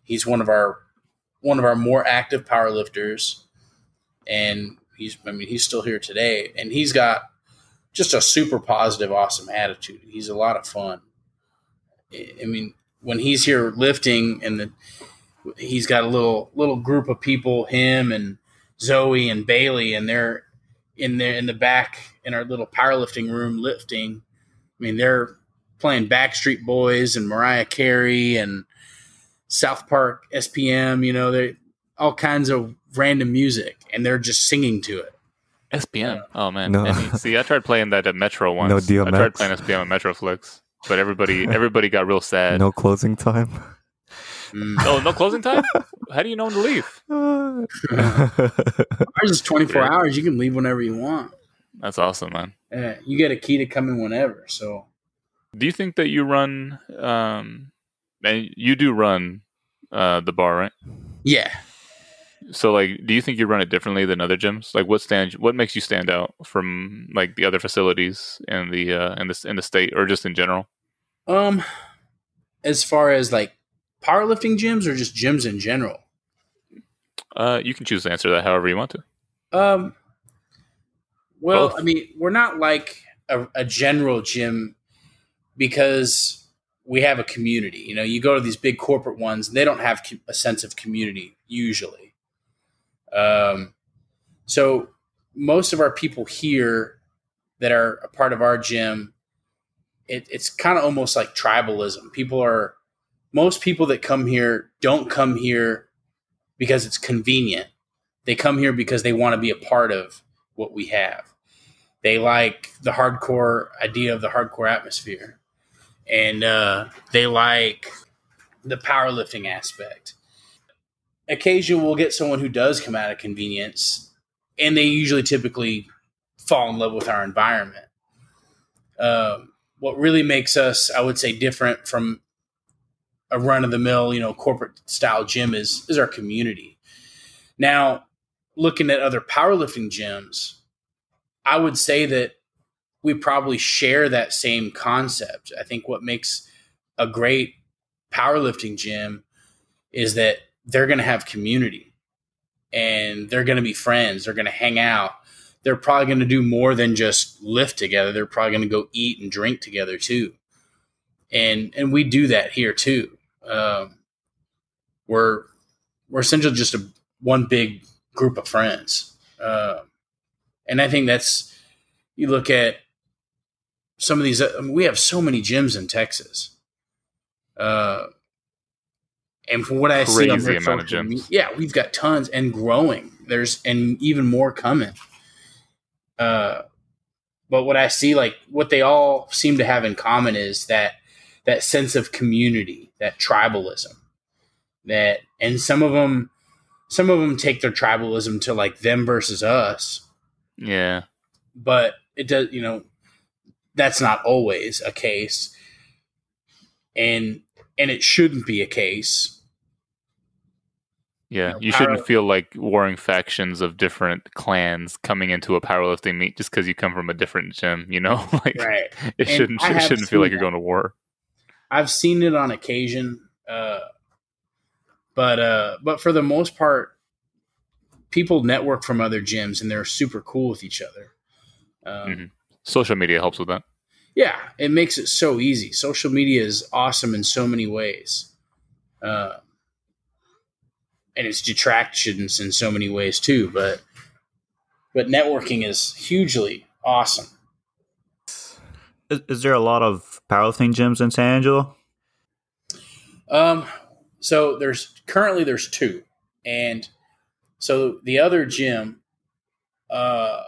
he's one of our one of our more active powerlifters and he's i mean he's still here today and he's got just a super positive awesome attitude he's a lot of fun i mean when he's here lifting and the he's got a little little group of people him and zoe and bailey and they're in there in the back in our little powerlifting room lifting I mean, they're playing Backstreet Boys and Mariah Carey and South Park SPM. You know, they all kinds of random music, and they're just singing to it. SPM. Oh man. No. And see, I tried playing that at Metro once. No I tried playing SPM at Metroflex, but everybody everybody got real sad. No closing time. Mm. Oh, no closing time? How do you know when to leave? Ours is twenty four Yeah. hours. You can leave whenever you want. That's awesome, man. Uh, you get a key to come in whenever. So Do you think that you run um and you do run uh the bar, right? yeah, So like do you think you run it differently than other gyms? Like what stands what makes you stand out from like the other facilities in the uh in the in the state or just in general? um, as far as like powerlifting gyms or just gyms in general. Uh you can choose to answer that however you want to. Um, well, Both. I mean, we're not like a, a general gym because we have a community. You know, you go to these big corporate ones, and they don't have a sense of community usually. Um, so most of our people here that are a part of our gym, it, it's kind of almost like tribalism. People are most people that come here don't come here because it's convenient. They come here because they want to be a part of what we have. They like the hardcore idea of the hardcore atmosphere, and uh, they like the powerlifting aspect. Occasionally, we'll get someone who does come out of convenience, and they usually typically fall in love with our environment. Um, what really makes us, I would say, different from a run of the mill, you know, corporate style gym is is our community. Now, looking at other powerlifting gyms, I would say that we probably share that same concept. I think what makes a great powerlifting gym is that they're going to have community and they're going to be friends, they're going to hang out. They're probably going to do more than just lift together. They're probably going to go eat and drink together too. And and we do that here too um, we're we're essentially just a one big group of friends, uh, and I think that's you look at some of these. I mean, we have so many gyms in Texas, uh, and from what I see, on Crazy amount of gyms. yeah, we've got tons and growing. There's and even more coming. Uh, but what I see, like what they all seem to have in common, is that that sense of community, that tribalism, that and some of them, some of them take their tribalism to like them versus us, Yeah. but it does, you know, that's not always a case, and and it shouldn't be a case. Yeah. know, You shouldn't feel like warring factions of different clans coming into a powerlifting meet just because you come from a different gym, you know? like Right. it And shouldn't it shouldn't feel like seen you're going to war. I've seen it on occasion, uh, but uh, but for the most part, people network from other gyms and they're super cool with each other. Um, Mhm. Social media helps with that. Yeah, it makes it so easy. Social media is awesome in so many ways, uh, and it's detractions in so many ways too. But but networking is hugely awesome. Is, is there a lot of powerlifting gyms in San Angelo? Um, so there's currently there's two, and so the other gym, uh,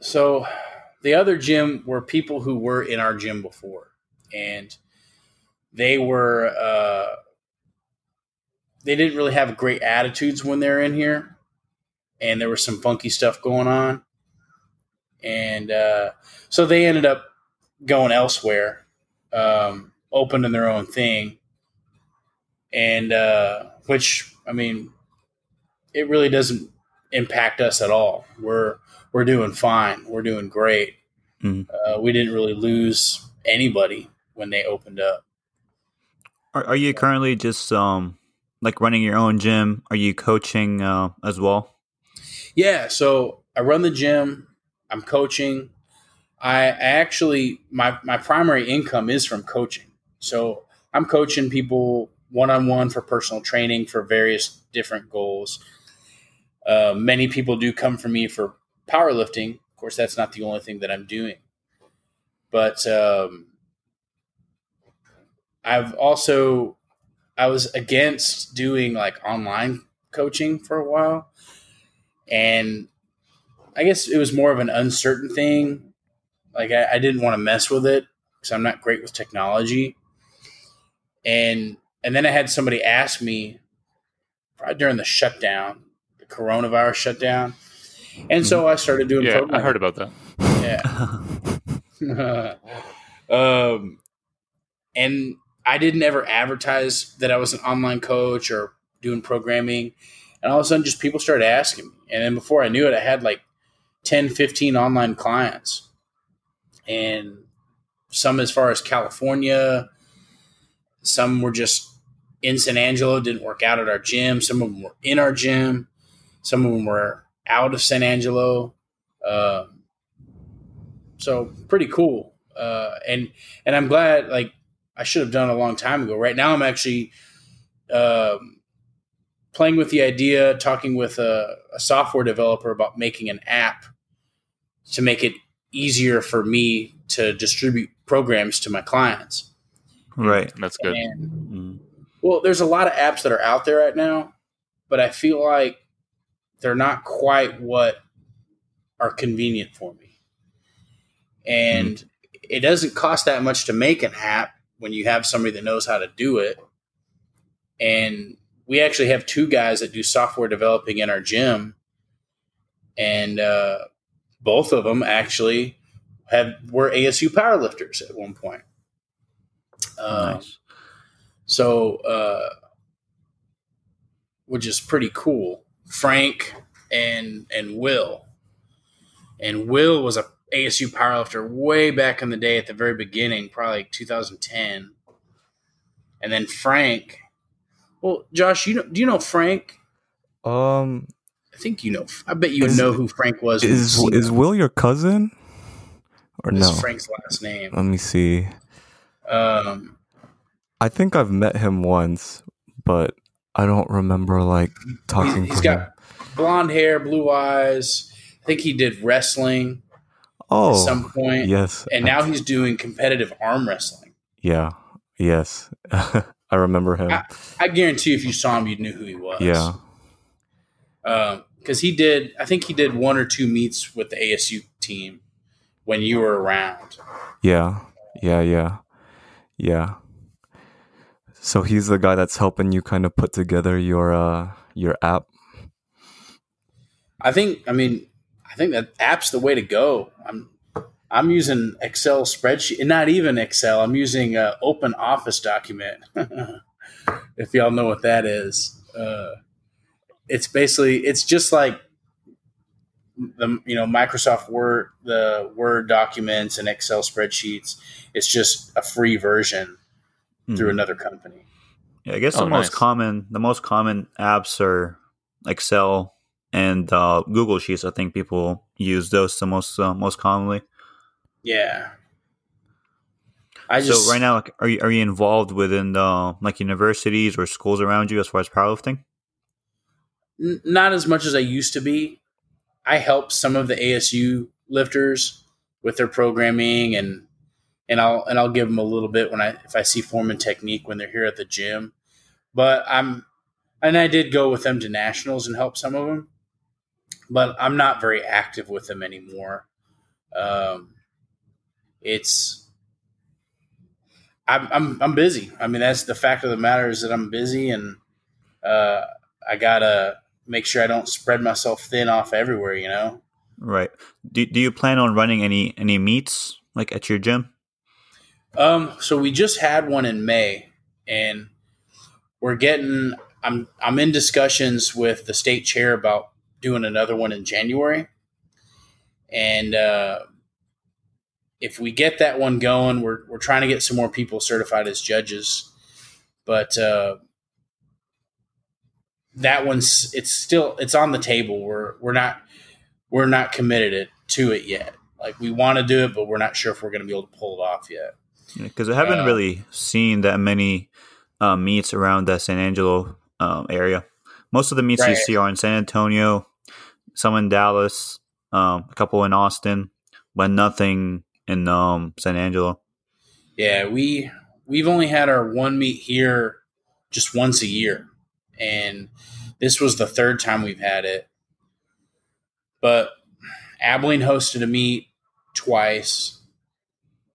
so the other gym were people who were in our gym before, and they were uh, they didn't really have great attitudes when they were in here, and there was some funky stuff going on, and uh, so they ended up going elsewhere. Um, opening their own thing. And uh which i mean it really doesn't impact us at all. We're we're doing fine. We're doing great. Mhm. uh, we didn't really lose anybody when they opened up. Are, are you currently just um like running your own gym? Are you coaching uh, as well? yeah so i run the gym i'm coaching. I actually my my primary income is from coaching. So i'm coaching people one-on-one for personal training for various different goals. Uh, many people do come for me for powerlifting. Of course that's not the only thing that i'm doing. But um, i've also i was against doing like online coaching for a while and I guess it was more of an uncertain thing. Like I, I didn't want to mess with it because I'm not great with technology. And and then I had somebody ask me probably during the shutdown, the coronavirus shutdown, and so I started doing. Yeah, I heard about that. Yeah. um, and I didn't ever advertise that I was an online coach or doing programming. And all of a sudden, just people started asking me. And then before I knew it, I had like 10, 15 online clients. And some as far as California, some were just in San Angelo, didn't work out at our gym. Some of them were in our gym. Some of them were out of San Angelo. Um, so pretty cool. Uh, and and I'm glad. Like I should have done a long time ago. Right now, I'm actually um, playing with the idea, talking with a, a software developer about making an app to make it easier for me to distribute programs to my clients. right. That's good. And Mm. well, there's a lot of apps that are out there right now, but I feel like they're not quite what are convenient for me. And mm. it doesn't cost that much to make an app when you have somebody that knows how to do it. And we actually have two guys that do software developing in our gym. And uh, both of them actually have were ASU powerlifters at one point. Um, nice. So, uh, which is pretty cool. Frank and and Will, and Will was a ASU powerlifter way back in the day at the very beginning, probably like 2010. And then Frank. Well, Josh, you know, do you know Frank? Um, I think you know. I bet you is, know who Frank was. Is is Will your cousin? Or no? Frank's last name. Let me see. Um, I think I've met him once, but I don't remember like talking. He's, he's got him. blonde hair, blue eyes. I think he did wrestling. Oh, at some point. Yes, and now he's doing competitive arm wrestling. Yeah. Yes, I remember him. I, I, guarantee if you saw him, you'd know who he was. Yeah. Because um, he did, I think he did one or two meets with the ASU team when you were around. Yeah. Yeah. Yeah. Yeah. So he's the guy that's helping you kind of put together your uh your app. I think I mean I think that app's the way to go. I'm I'm using Excel spreadsheet, and not even Excel. I'm using uh, Open Office document. if y'all know what that is, uh, it's basically it's just like the you know Microsoft Word, the Word documents and Excel spreadsheets. It's just a free version mm. through another company. Yeah, I guess oh, the nice. most common the most common apps are Excel and uh, Google Sheets. I think people use those the most uh, most commonly. Yeah. I just, so right now, like, are you are you involved within the like universities or schools around you as far as powerlifting? N- not as much as I used to be. I help some of the ASU lifters with their programming and and I'll and I'll give them a little bit when I if I see form and technique when they're here at the gym. But I'm and I did go with them to nationals and help some of them, but I'm not very active with them anymore. Um, it's I'm, I'm I'm busy. I mean, that's the fact of the matter is that I'm busy, and uh, I gotta make sure I don't spread myself thin off everywhere. You know. Right. Do Do you plan on running any any meets like at your gym? Um, so we just had one in May, and we're getting. I'm I'm in discussions with the state chair about doing another one in January, and uh, if we get that one going, we're we're trying to get some more people certified as judges, but uh, that one's it's still it's on the table. We're we're not we're not committed to it yet. Like we want to do it, but we're not sure if we're going to be able to pull it off yet because I haven't uh, really seen that many uh, meets around the San Angelo um, area. Most of the meets right. you see are in San Antonio, some in Dallas, um, a couple in Austin, but nothing in um, San Angelo. Yeah, we we've only had our one meet here just once a year, and this was the third time we've had it. But Abilene hosted a meet twice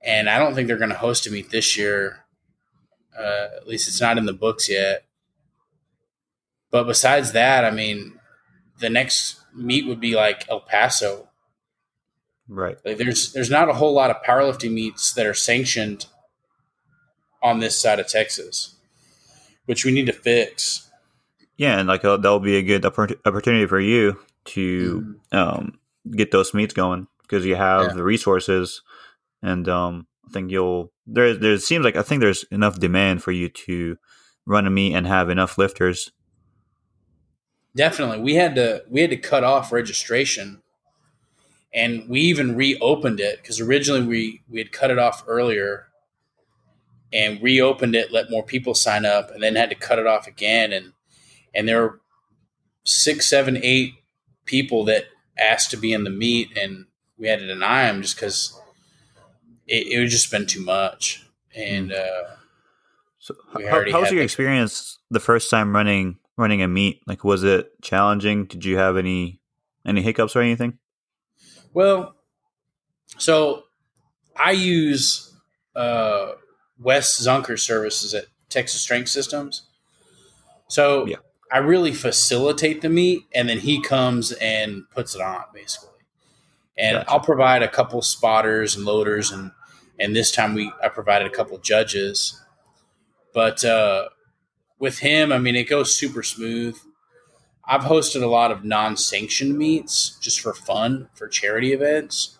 and I don't think they're going to host a meet this year. Uh, at least it's not in the books yet. But besides that, I mean, the next meet would be like El Paso. Right. Like there's there's not a whole lot of powerlifting meets that are sanctioned on this side of Texas, which we need to fix. Yeah, and like uh, that'll be a good opportunity for you to mm-hmm. um, get those meets going because you have yeah. the resources and um, I think you'll there. There seems like I think there's enough demand for you to run a meet and have enough lifters. Definitely, we had to we had to cut off registration, and we even reopened it because originally we we had cut it off earlier, and reopened it, let more people sign up, and then had to cut it off again, and and there were six, seven, eight people that asked to be in the meet, and we had to deny them just because it, it would just been too much. And uh, so, how, was your experience the first time running running a meet? Like, was it challenging? Did you have any any hiccups or anything? Well, so I use uh, Wes Zunker services at Texas Strength Systems. So Yeah. I really facilitate the meet, and then he comes and puts it on, basically. And Gotcha. I'll provide a couple spotters and loaders, and and this time we I provided a couple judges. But uh, with him, I mean, it goes super smooth. I've hosted a lot of non-sanctioned meets just for fun for charity events,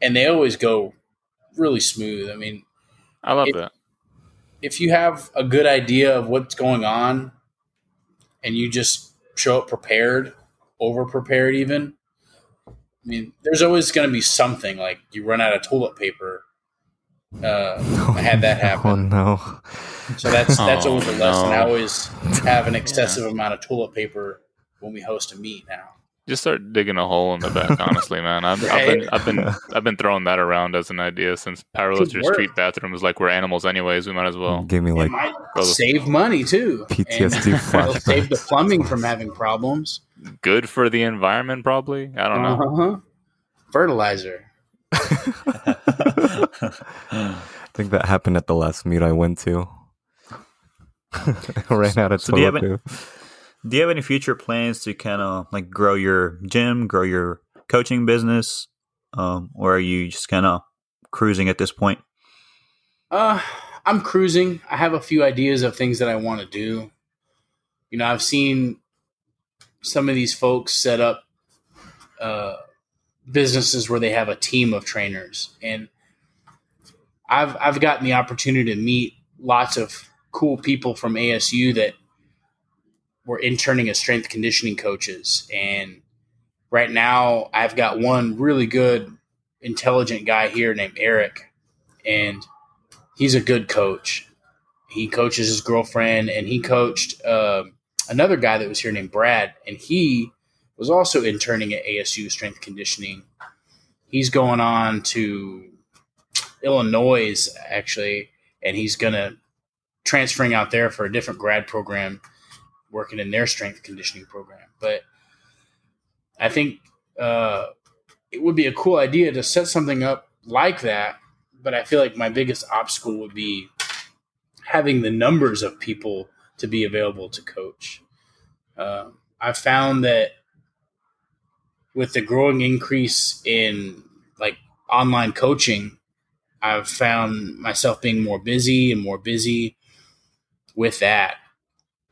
and they always go really smooth. I mean, I love It- that. if you have a good idea of what's going on and you just show up prepared, over prepared even, I mean, there's always going to be something like you run out of toilet paper. Uh, I had that happen. Oh no. So that's that's Oh, always a lesson. I always have an excessive amount of toilet paper when we host a meet now. Just start digging a hole in the back. honestly, man, I've, I've been I've been I've been throwing that around as an idea since powerlifter work. street bathroom is like we're animals anyways. We might as well. give me like might save money too. PTSD And save the plumbing from having problems. Good for the environment, probably. I don't know. Uh-huh. Fertilizer. I think that happened at the last meet I went to. I ran out of So do you have toilet any- paper. Do you have any future plans to kind of like grow your gym, grow your coaching business, um, or are you just kind of cruising at this point? Uh, I'm cruising. I have a few ideas of things that I want to do. You know, I've seen some of these folks set up uh, businesses where they have a team of trainers, and I've I've gotten the opportunity to meet lots of cool people from ASU that were interning as strength conditioning coaches, and right now I've got one really good, intelligent guy here named Eric, and he's a good coach. He coaches his girlfriend, and he coached um another guy that was here named Brad, and he was also interning at ASU strength conditioning. He's going on to Illinois actually, and he's gonna transferring out there for a different grad program, working in their strength conditioning program. But I think uh, it would be a cool idea to set something up like that but I feel like my biggest obstacle would be having the numbers of people to be available to coach. Um, I've found that with the growing increase in like online coaching, I've found myself being more busy and more busy with that.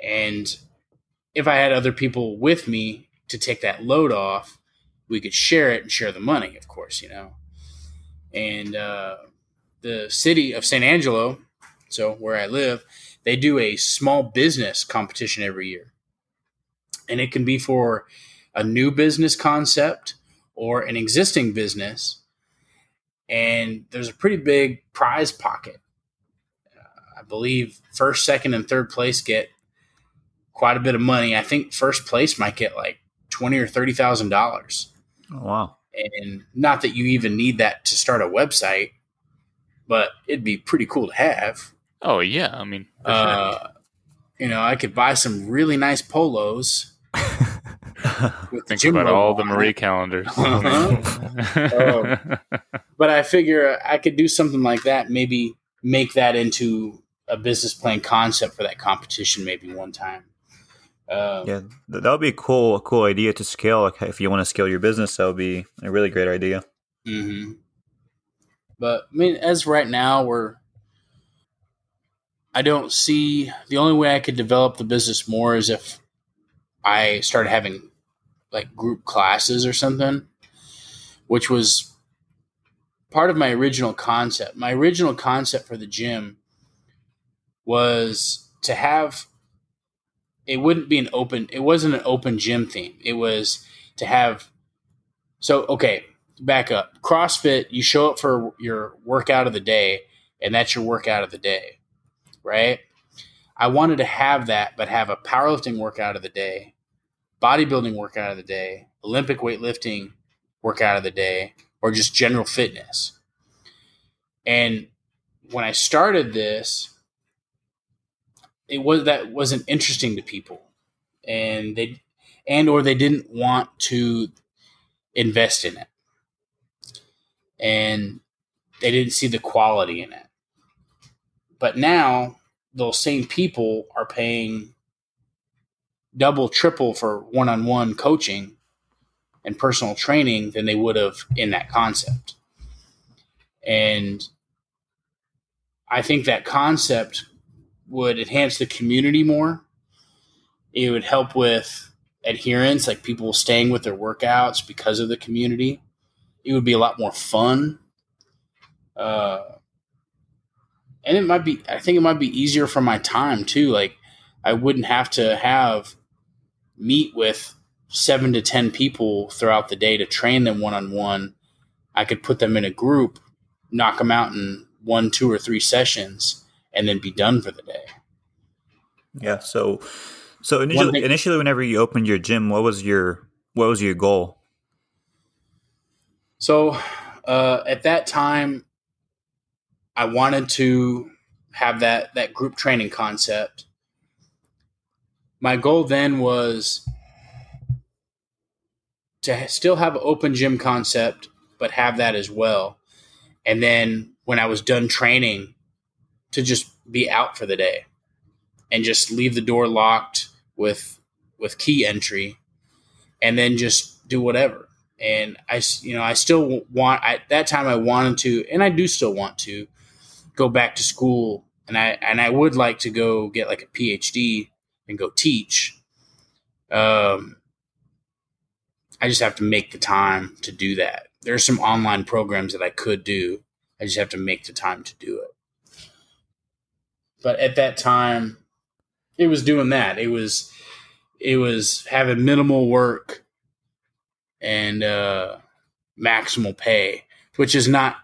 And if I had other people with me to take that load off, we could share it and share the money, of course, you know. And uh, the city of San Angelo, so where I live, they do a small business competition every year. And it can be for a new business concept or an existing business. And there's a pretty big prize pocket. Uh, I believe first, second, and third place get quite a bit of money. I think first place might get like twenty or thirty thousand dollars Oh, wow. and not that you even need that to start a website, but it'd be pretty cool to have. Oh yeah, I mean, for sure. Uh, you know, I could buy some really nice polos with think gym about all the Marie it. Callender's. Uh-huh. But I figure I could do something like that. Maybe make that into a business plan concept for that competition. Maybe one time. Um, yeah, that would be a cool, a cool idea to scale. Like, if you want to scale your business, that would be a really great idea. hmm But I mean, as right now, we're. I don't see the only way I could develop the business more is if I started having like group classes or something, which was part of my original concept. My original concept for the gym was to have it wouldn't be an open it wasn't an open gym theme. It was to have so okay, back up. CrossFit, you show up for your workout of the day, and that's your workout of the day, right? I wanted to have that, but have a powerlifting workout of the day, bodybuilding workout of the day, Olympic weightlifting workout of the day, or just general fitness. And when I started this, it was that wasn't interesting to people. and they and or they didn't want to invest in it. And they didn't see the quality in it. But now those same people are paying double triple for one-on-one coaching and personal training than they would have in that concept. And i think that concept would enhance the community more it would help with adherence, like people staying with their workouts because of the community. It would be a lot more fun. Uh, and it might be, I think it might be easier for my time too. Like, I wouldn't have to have meet with seven to 10 people throughout the day to train them one on one. I could put them in a group, knock them out in one, two, or three sessions, and then be done for the day. Yeah. So, so initially, thing- initially, whenever you opened your gym, what was your what was your goal? So uh, at that time, I wanted to have that that group training concept. My goal then was to still have an open gym concept, but have that as well. And then when I was done training, to just be out for the day and just leave the door locked with with key entry, and then just do whatever and I, you know, I still want at that time I wanted to, and I do still want to go back to school, and I and I would like to go get like a PhD and go teach. Um, I just have to make the time to do that. There are some online programs that I could do. I just have to make the time to do it. But at that time, it was doing that. It was it was having minimal work and uh, maximal pay, which is not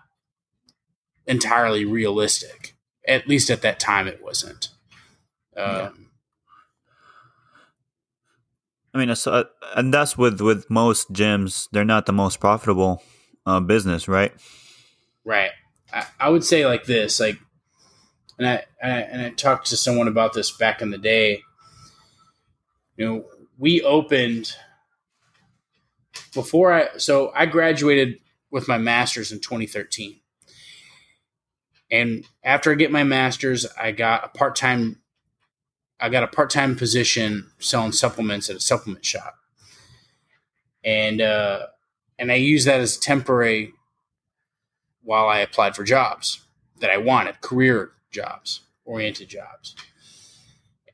entirely realistic. At least at that time, it wasn't. Um, I mean, uh, and that's with with most gyms. They're not the most profitable uh, business, right? Right. I, I would say like this, like, and I, and I and I talked to someone about this back in the day. You know, we opened before I. So I graduated with my master's in 2013, and after I get my master's, I got a part time. I got a part time position selling supplements at a supplement shop, and uh, and I use that as temporary while I applied for jobs that I wanted, career jobs, oriented jobs,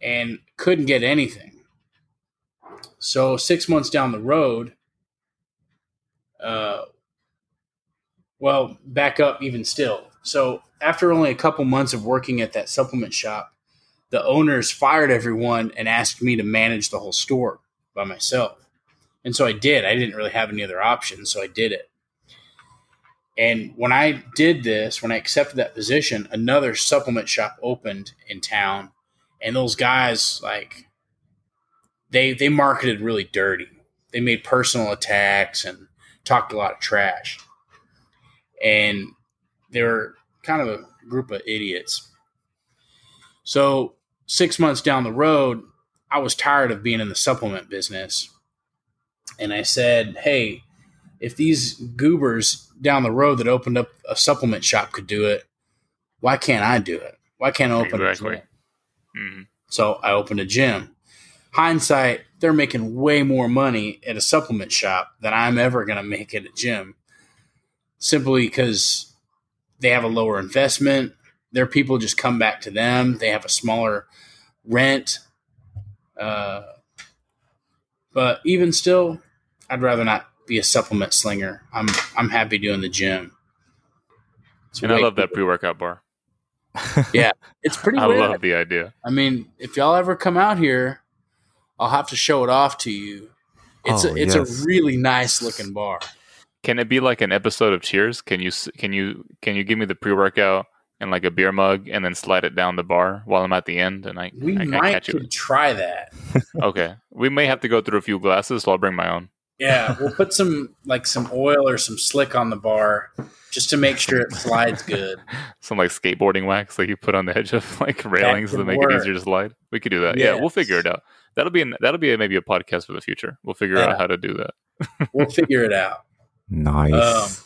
and couldn't get anything. So six months down the road, uh, well, back up even still. So after only a couple months of working at that supplement shop, the owners fired everyone and asked me to manage the whole store by myself. And so I did. I didn't really have any other options, so I did it. And when I did this, when I accepted that position, another supplement shop opened in town, and those guys like they they marketed really dirty. They made personal attacks and talked a lot of trash. And they were kind of a group of idiots. So, 6 months down the road, I was tired of being in the supplement business. And I said, "Hey, if these goobers down the road that opened up a supplement shop could do it, why can't I do it? Why can't I open Exactly. a gym? Mhm. So I opened a gym. Hindsight, they're making way more money at a supplement shop than I'm ever going to make at a gym simply because they have a lower investment. Their people just come back to them. They have a smaller rent. Uh, but even still, I'd rather not be a supplement slinger. I'm I'm happy doing the gym. It's And I way love that pre workout bar. Yeah, it's pretty I rad. love the idea. I mean, if y'all ever come out here, I'll have to show it off to you. It's Oh, a it's yes. a really nice looking bar. Can it be like an episode of Cheers? Can you can you can you give me the pre workout and like a beer mug and then slide it down the bar while I'm at the end and I We I, I might catch you? try that. Okay, we may have to go through a few glasses, so I'll bring my own. Yeah, we'll put some like some oil or some slick on the bar just to make sure it slides good. Some like skateboarding wax, like you put on the edge of like railings to make work. it easier to slide. We could do that. Yeah, we'll figure it out. That'll be an, that'll be a, maybe a podcast for the future. We'll figure Yeah. out how to do that. We'll figure it out. Nice. Um,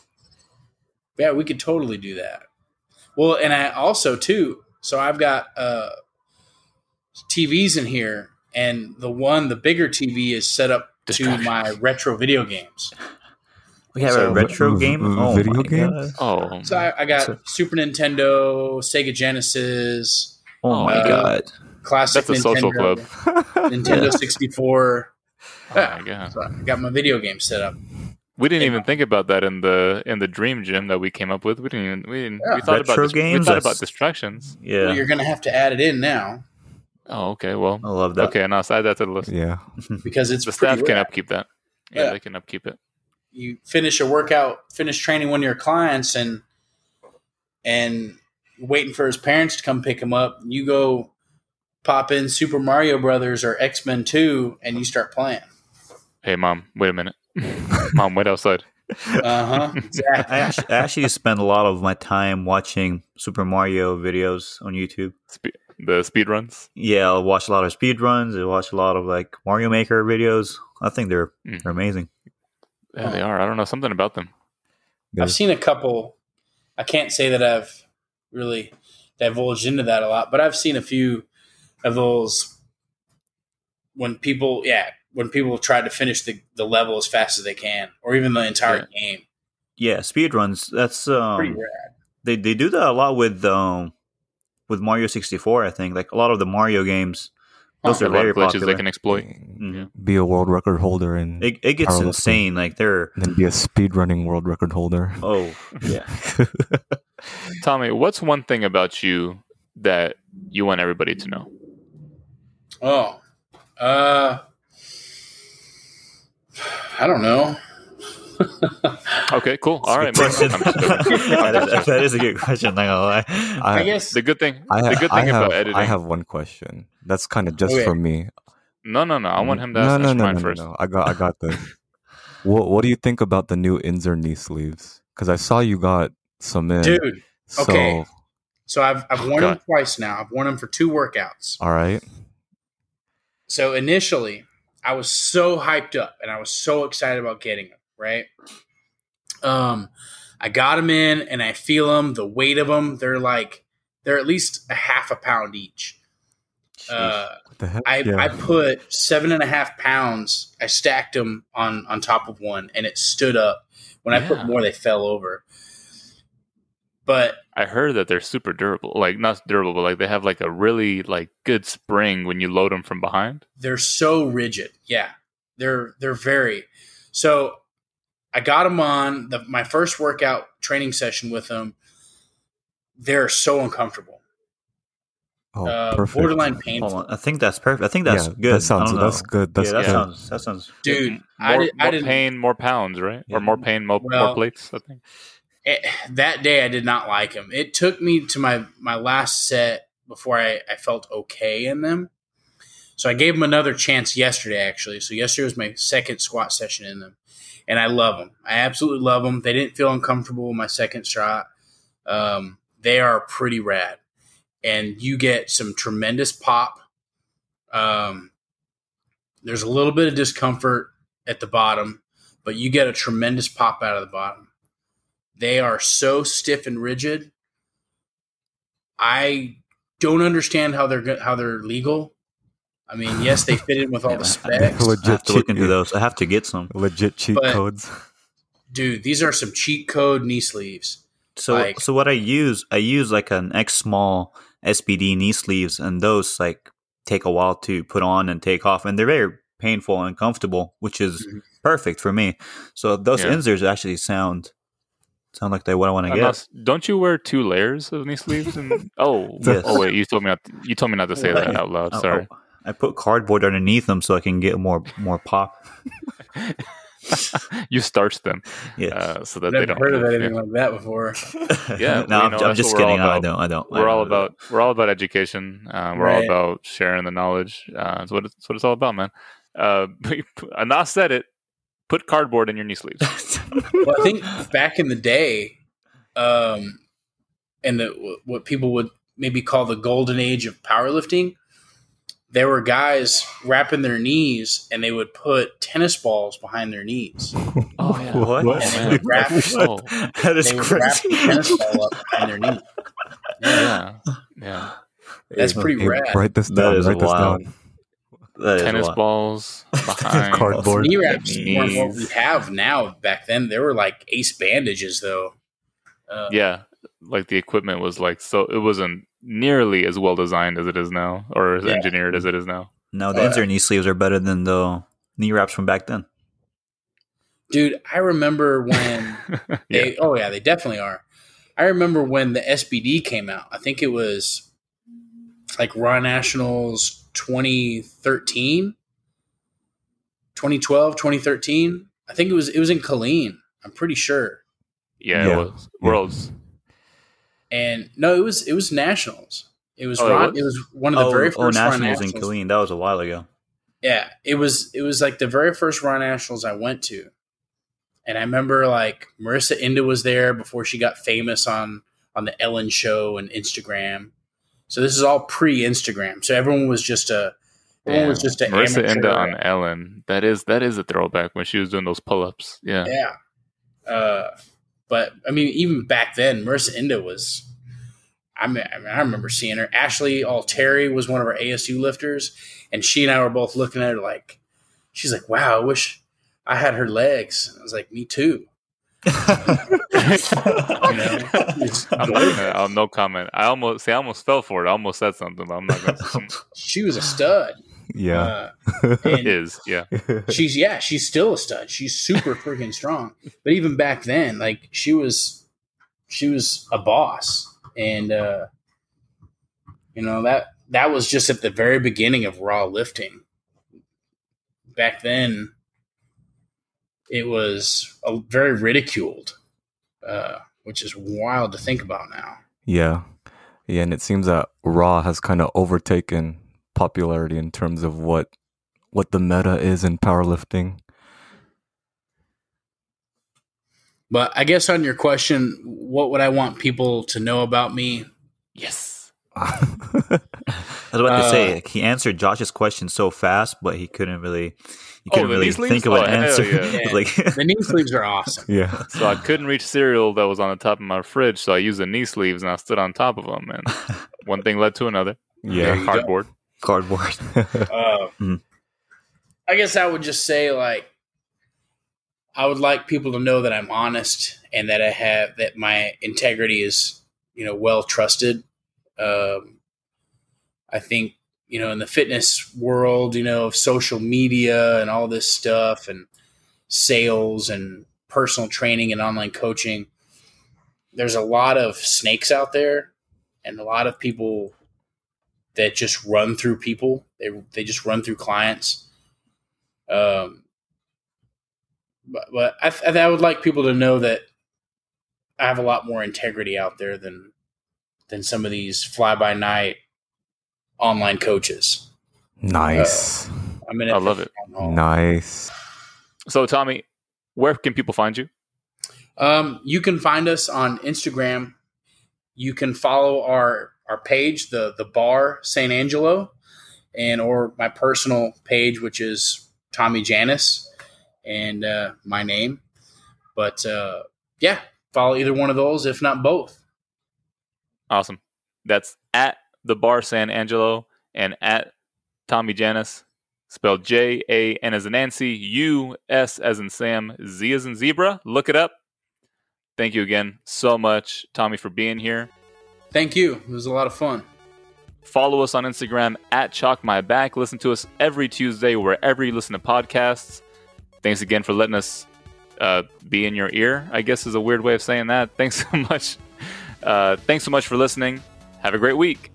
Yeah, we could totally do that. Well, and I also too. So I've got uh, TVs in here, and the one, the bigger TV, is set up to my retro video games. We have So- a retro game. V- Oh video my games? god! Oh, So I, I got So- Super Nintendo, Sega Genesis, Oh my Uh, god! classic that's a social Nintendo, club. Nintendo 64. Oh my god. So I got my video game set up. We didn't Yeah. even think about that in the in the dream gym that we came up with. We didn't even we didn't Yeah. we thought about Retro dis- we thought about distractions. Yeah, Well, you're going to have to add it in now Oh, okay. Well, I love that. okay. and I'll add that to the list. yeah. because it's The pretty staff can rad. upkeep that. Yeah, Yeah. they can upkeep it. you finish a workout, finish training one of your clients, and and waiting for his parents to come pick him up. You go pop in Super Mario Brothers or X Men Two, and you start playing. Hey, mom. Wait a minute. mom, wait outside. Uh huh. I Exactly. actually, I actually spend a lot of my time watching Super Mario videos on YouTube. Spe- the speed runs. Yeah, I'll watch a lot of speed runs. I watch a lot of like Mario Maker videos. I think they're Mm. they're amazing. Yeah, they are. I don't know something about them. I've seen a couple. I can't say that I've really divulged into that a lot, but I've seen a few of those when people, yeah, when people try to finish the, the level as fast as they can, or even the entire game. Yeah, speed runs. That's Pretty um, rad. they they do that a lot with um with Mario sixty four. I think like a lot of the Mario games. Those a are very glitches popular. they can exploit. Mhm. Be a world record holder and It, it gets insane. Like they're then be a speed running world record holder. oh yeah. Tommy, what's one thing about you that you want everybody to know? Oh, uh, I don't know. Okay, cool. All right, Good question. I'm just joking. I'm that, just is, joking. that is a good question. Not gonna lie. I, I, guess The good thing, I, the ha- good I thing have, about editing. I have one question. That's kind of just Okay. for me. no, no, no. I want him to no, ask, no, ask no, mine no, no, first. no. I got, I got this. what, what do you think about the new Inzer knee sleeves? Because I saw you got some in. dude. so, okay. So I've I've worn them twice now. I've worn them for two workouts. All right. So initially, I was so hyped up and I was so excited about getting them. Right. Um, I got them in and I feel them. The weight of them, they're like they're at least a half a pound each. Uh, What the? I, Yeah. I put seven and a half pounds. I stacked them on on top of one, and it stood up. When I put more, they fell over. But I heard that they're super durable. Like not durable, but like they have like a really like good spring when you load them from behind. they're so rigid. Yeah, they're they're very. So I got them on the, my first workout training session with them. They're so uncomfortable, oh, uh, perfect. borderline Hold painful. I think that's perfect. I think that's yeah, good. That sounds. That's good. That's yeah, that good. sounds that sounds dude. More, I, did, I more didn't. pain, more pounds, right? Yeah. Or more pain, more, Well- more plates. I think. it, that day I did not like them. It took me to my my last set before I, I felt okay in them. So I gave them another chance yesterday, actually. So yesterday was my second squat session in them, and I love them. I absolutely love them. They didn't feel uncomfortable my second shot. Um, they are pretty rad, and you get some tremendous pop. Um, there's a little bit of discomfort at the bottom, but you get a tremendous pop out of the bottom. They are so stiff and rigid. I don't understand how they're how they're legal. I mean, yes, they fit in with all Yeah, the specs. Legit I have to look into those. I have to get some. Legit cheat But- codes. Dude, these are some cheat code knee sleeves. So Like- so what I use, I use like an X small SBD knee sleeves, and those like take a while to put on and take off, and they're very painful and comfortable, which is Mhm. perfect for me. So those Yeah. Inzers actually sound sound like they what I want to get. not- don't you wear two layers of knee sleeves? And oh, Yes. oh wait, you told me not. You told me not to say that out loud. I- Sorry. I, I put cardboard underneath them so I can get more more pop. you starch them Yeah. uh, so that I've they don't. heard of move, yeah. anything like that before. Yeah, no, I'm, know, I'm just what we're kidding. I don't. I don't. I We're all don't do that. about we're all about education. Uh, we're Right. all about sharing the knowledge. Uh, that's what it's, that's what it's all about, man. Uh, Anas said it. put cardboard in your knee sleeves. well, I think back in the day, um, and the what people would maybe call the golden age of powerlifting, there were guys wrapping their knees and they would put tennis balls behind their knees. Oh yeah. What? What? And they would wrap, Oh, that is they would wrap the crazy. tennis ball up behind their knee. yeah, yeah. That's pretty Hey, rad. Write this down. is write this down. That is Tennis wild. balls behind. Cardboard. Knee wraps Knees. weren't what we have now. Back then, there were like ace bandages, though. Uh, Yeah, like the equipment was like so. It wasn't nearly as well designed as it is now, or as Yeah. engineered as it is now. No, the Oh, Inzer knee sleeves are better than the knee wraps from back then. Dude, I remember when yeah. they. Oh yeah, they definitely are. I remember when the SBD came out. I think it was like Raw Nationals 2013, 2012, 2013. I think it was it was in Killeen. I'm pretty sure. yeah, Yeah. it was worlds. And no, it was it was Nationals. It was Oh, it Raw, was? it was one of the very oh, first Raw Nationals in Nationals. Killeen. That was a while ago. Yeah, it was it was like the very first Raw Nationals I went to, and I remember like Marissa Inda was there before she got famous on on the Ellen Show and Instagram. So this is all pre Instagram. So everyone was just a everyone was just an Marissa amateur. Inda on Ellen. That is that is a throwback when she was doing those pull ups. Yeah. Yeah. Uh, but I mean, even back then, Marissa Inda was. I mean, I, mean, I remember seeing her. Ashley Alteri was one of our ASU lifters, and she and I were both looking at her like, she's like, "Wow, I wish I had her legs." And I was like, "Me too." You know, I'm not I'll oh, no comment. I almost see. I almost fell for it. I almost said something, but I'm not gonna. she was a stud. Yeah. Uh, and is yeah. she's yeah, she's still a stud. She's super freaking strong. But even back then, like she was she was a boss. And uh you know, that that was just at the very beginning of raw lifting. Back then it was a, very ridiculed. Uh which is wild to think about now. yeah. Yeah, and it seems that Raw has kind of overtaken popularity in terms of what what the meta is in powerlifting. But I guess on your question, what would I want people to know about me? Yes. I was about to Uh, say he answered Josh's question so fast, but he couldn't really. He Oh, couldn't the really think of Oh, an hell answer. yeah. It's like The knee sleeves are awesome. yeah. So I couldn't reach cereal that was on the top of my fridge, so I used the knee sleeves and I stood on top of them, and one thing led to another. Yeah. cardboard. go. Cardboard. Uh, Mhm. I guess I would just say like I would like people to know that I'm honest and that I have that my integrity is you know well trusted. Um, I think you know in the fitness world, you know, of social media and all this stuff and sales and personal training and online coaching, there's a lot of snakes out there and a lot of people that just run through people. They they just run through clients. Um, but but I, th- I would like people to know that I have a lot more integrity out there than than some of these fly by night online coaches. Nice. I'm in I love it. nice. So Tommy, where can people find you? Um, you can find us on Instagram. You can follow our our page, the the bar San Angelo, and or my personal page, which is Tommy Janusz, and uh, my name. But uh, yeah, follow either one of those, if not both. Awesome. That's at the bar San Angelo and at Tommy Janusz, spelled J A N as in Nancy, U S as in Sam, Z as in zebra. Look it up. Thank you again so much, Tommy, for being here. Thank you. It was a lot of fun. Follow us on Instagram at Chalk My Back. Listen to us every Tuesday wherever you listen to podcasts. Thanks again for letting us uh, be in your ear. I guess is a weird way of saying that. Thanks so much. Uh, thanks so much for listening. Have a great week.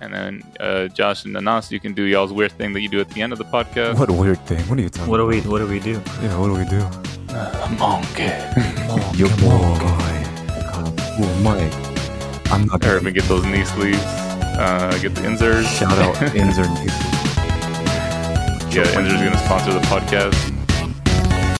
And then uh, Josh and Anas, you can do y'all's weird thing that you do at the end of the podcast. What a weird thing. What are you talking what do we What do we do? Yeah, what do we do? A monkey. Your boy. Mike. I'm not gonna get those knee sleeves. Uh, get the Inzers. shout out Inzer. Yeah, Inzer's to sponsor the podcast.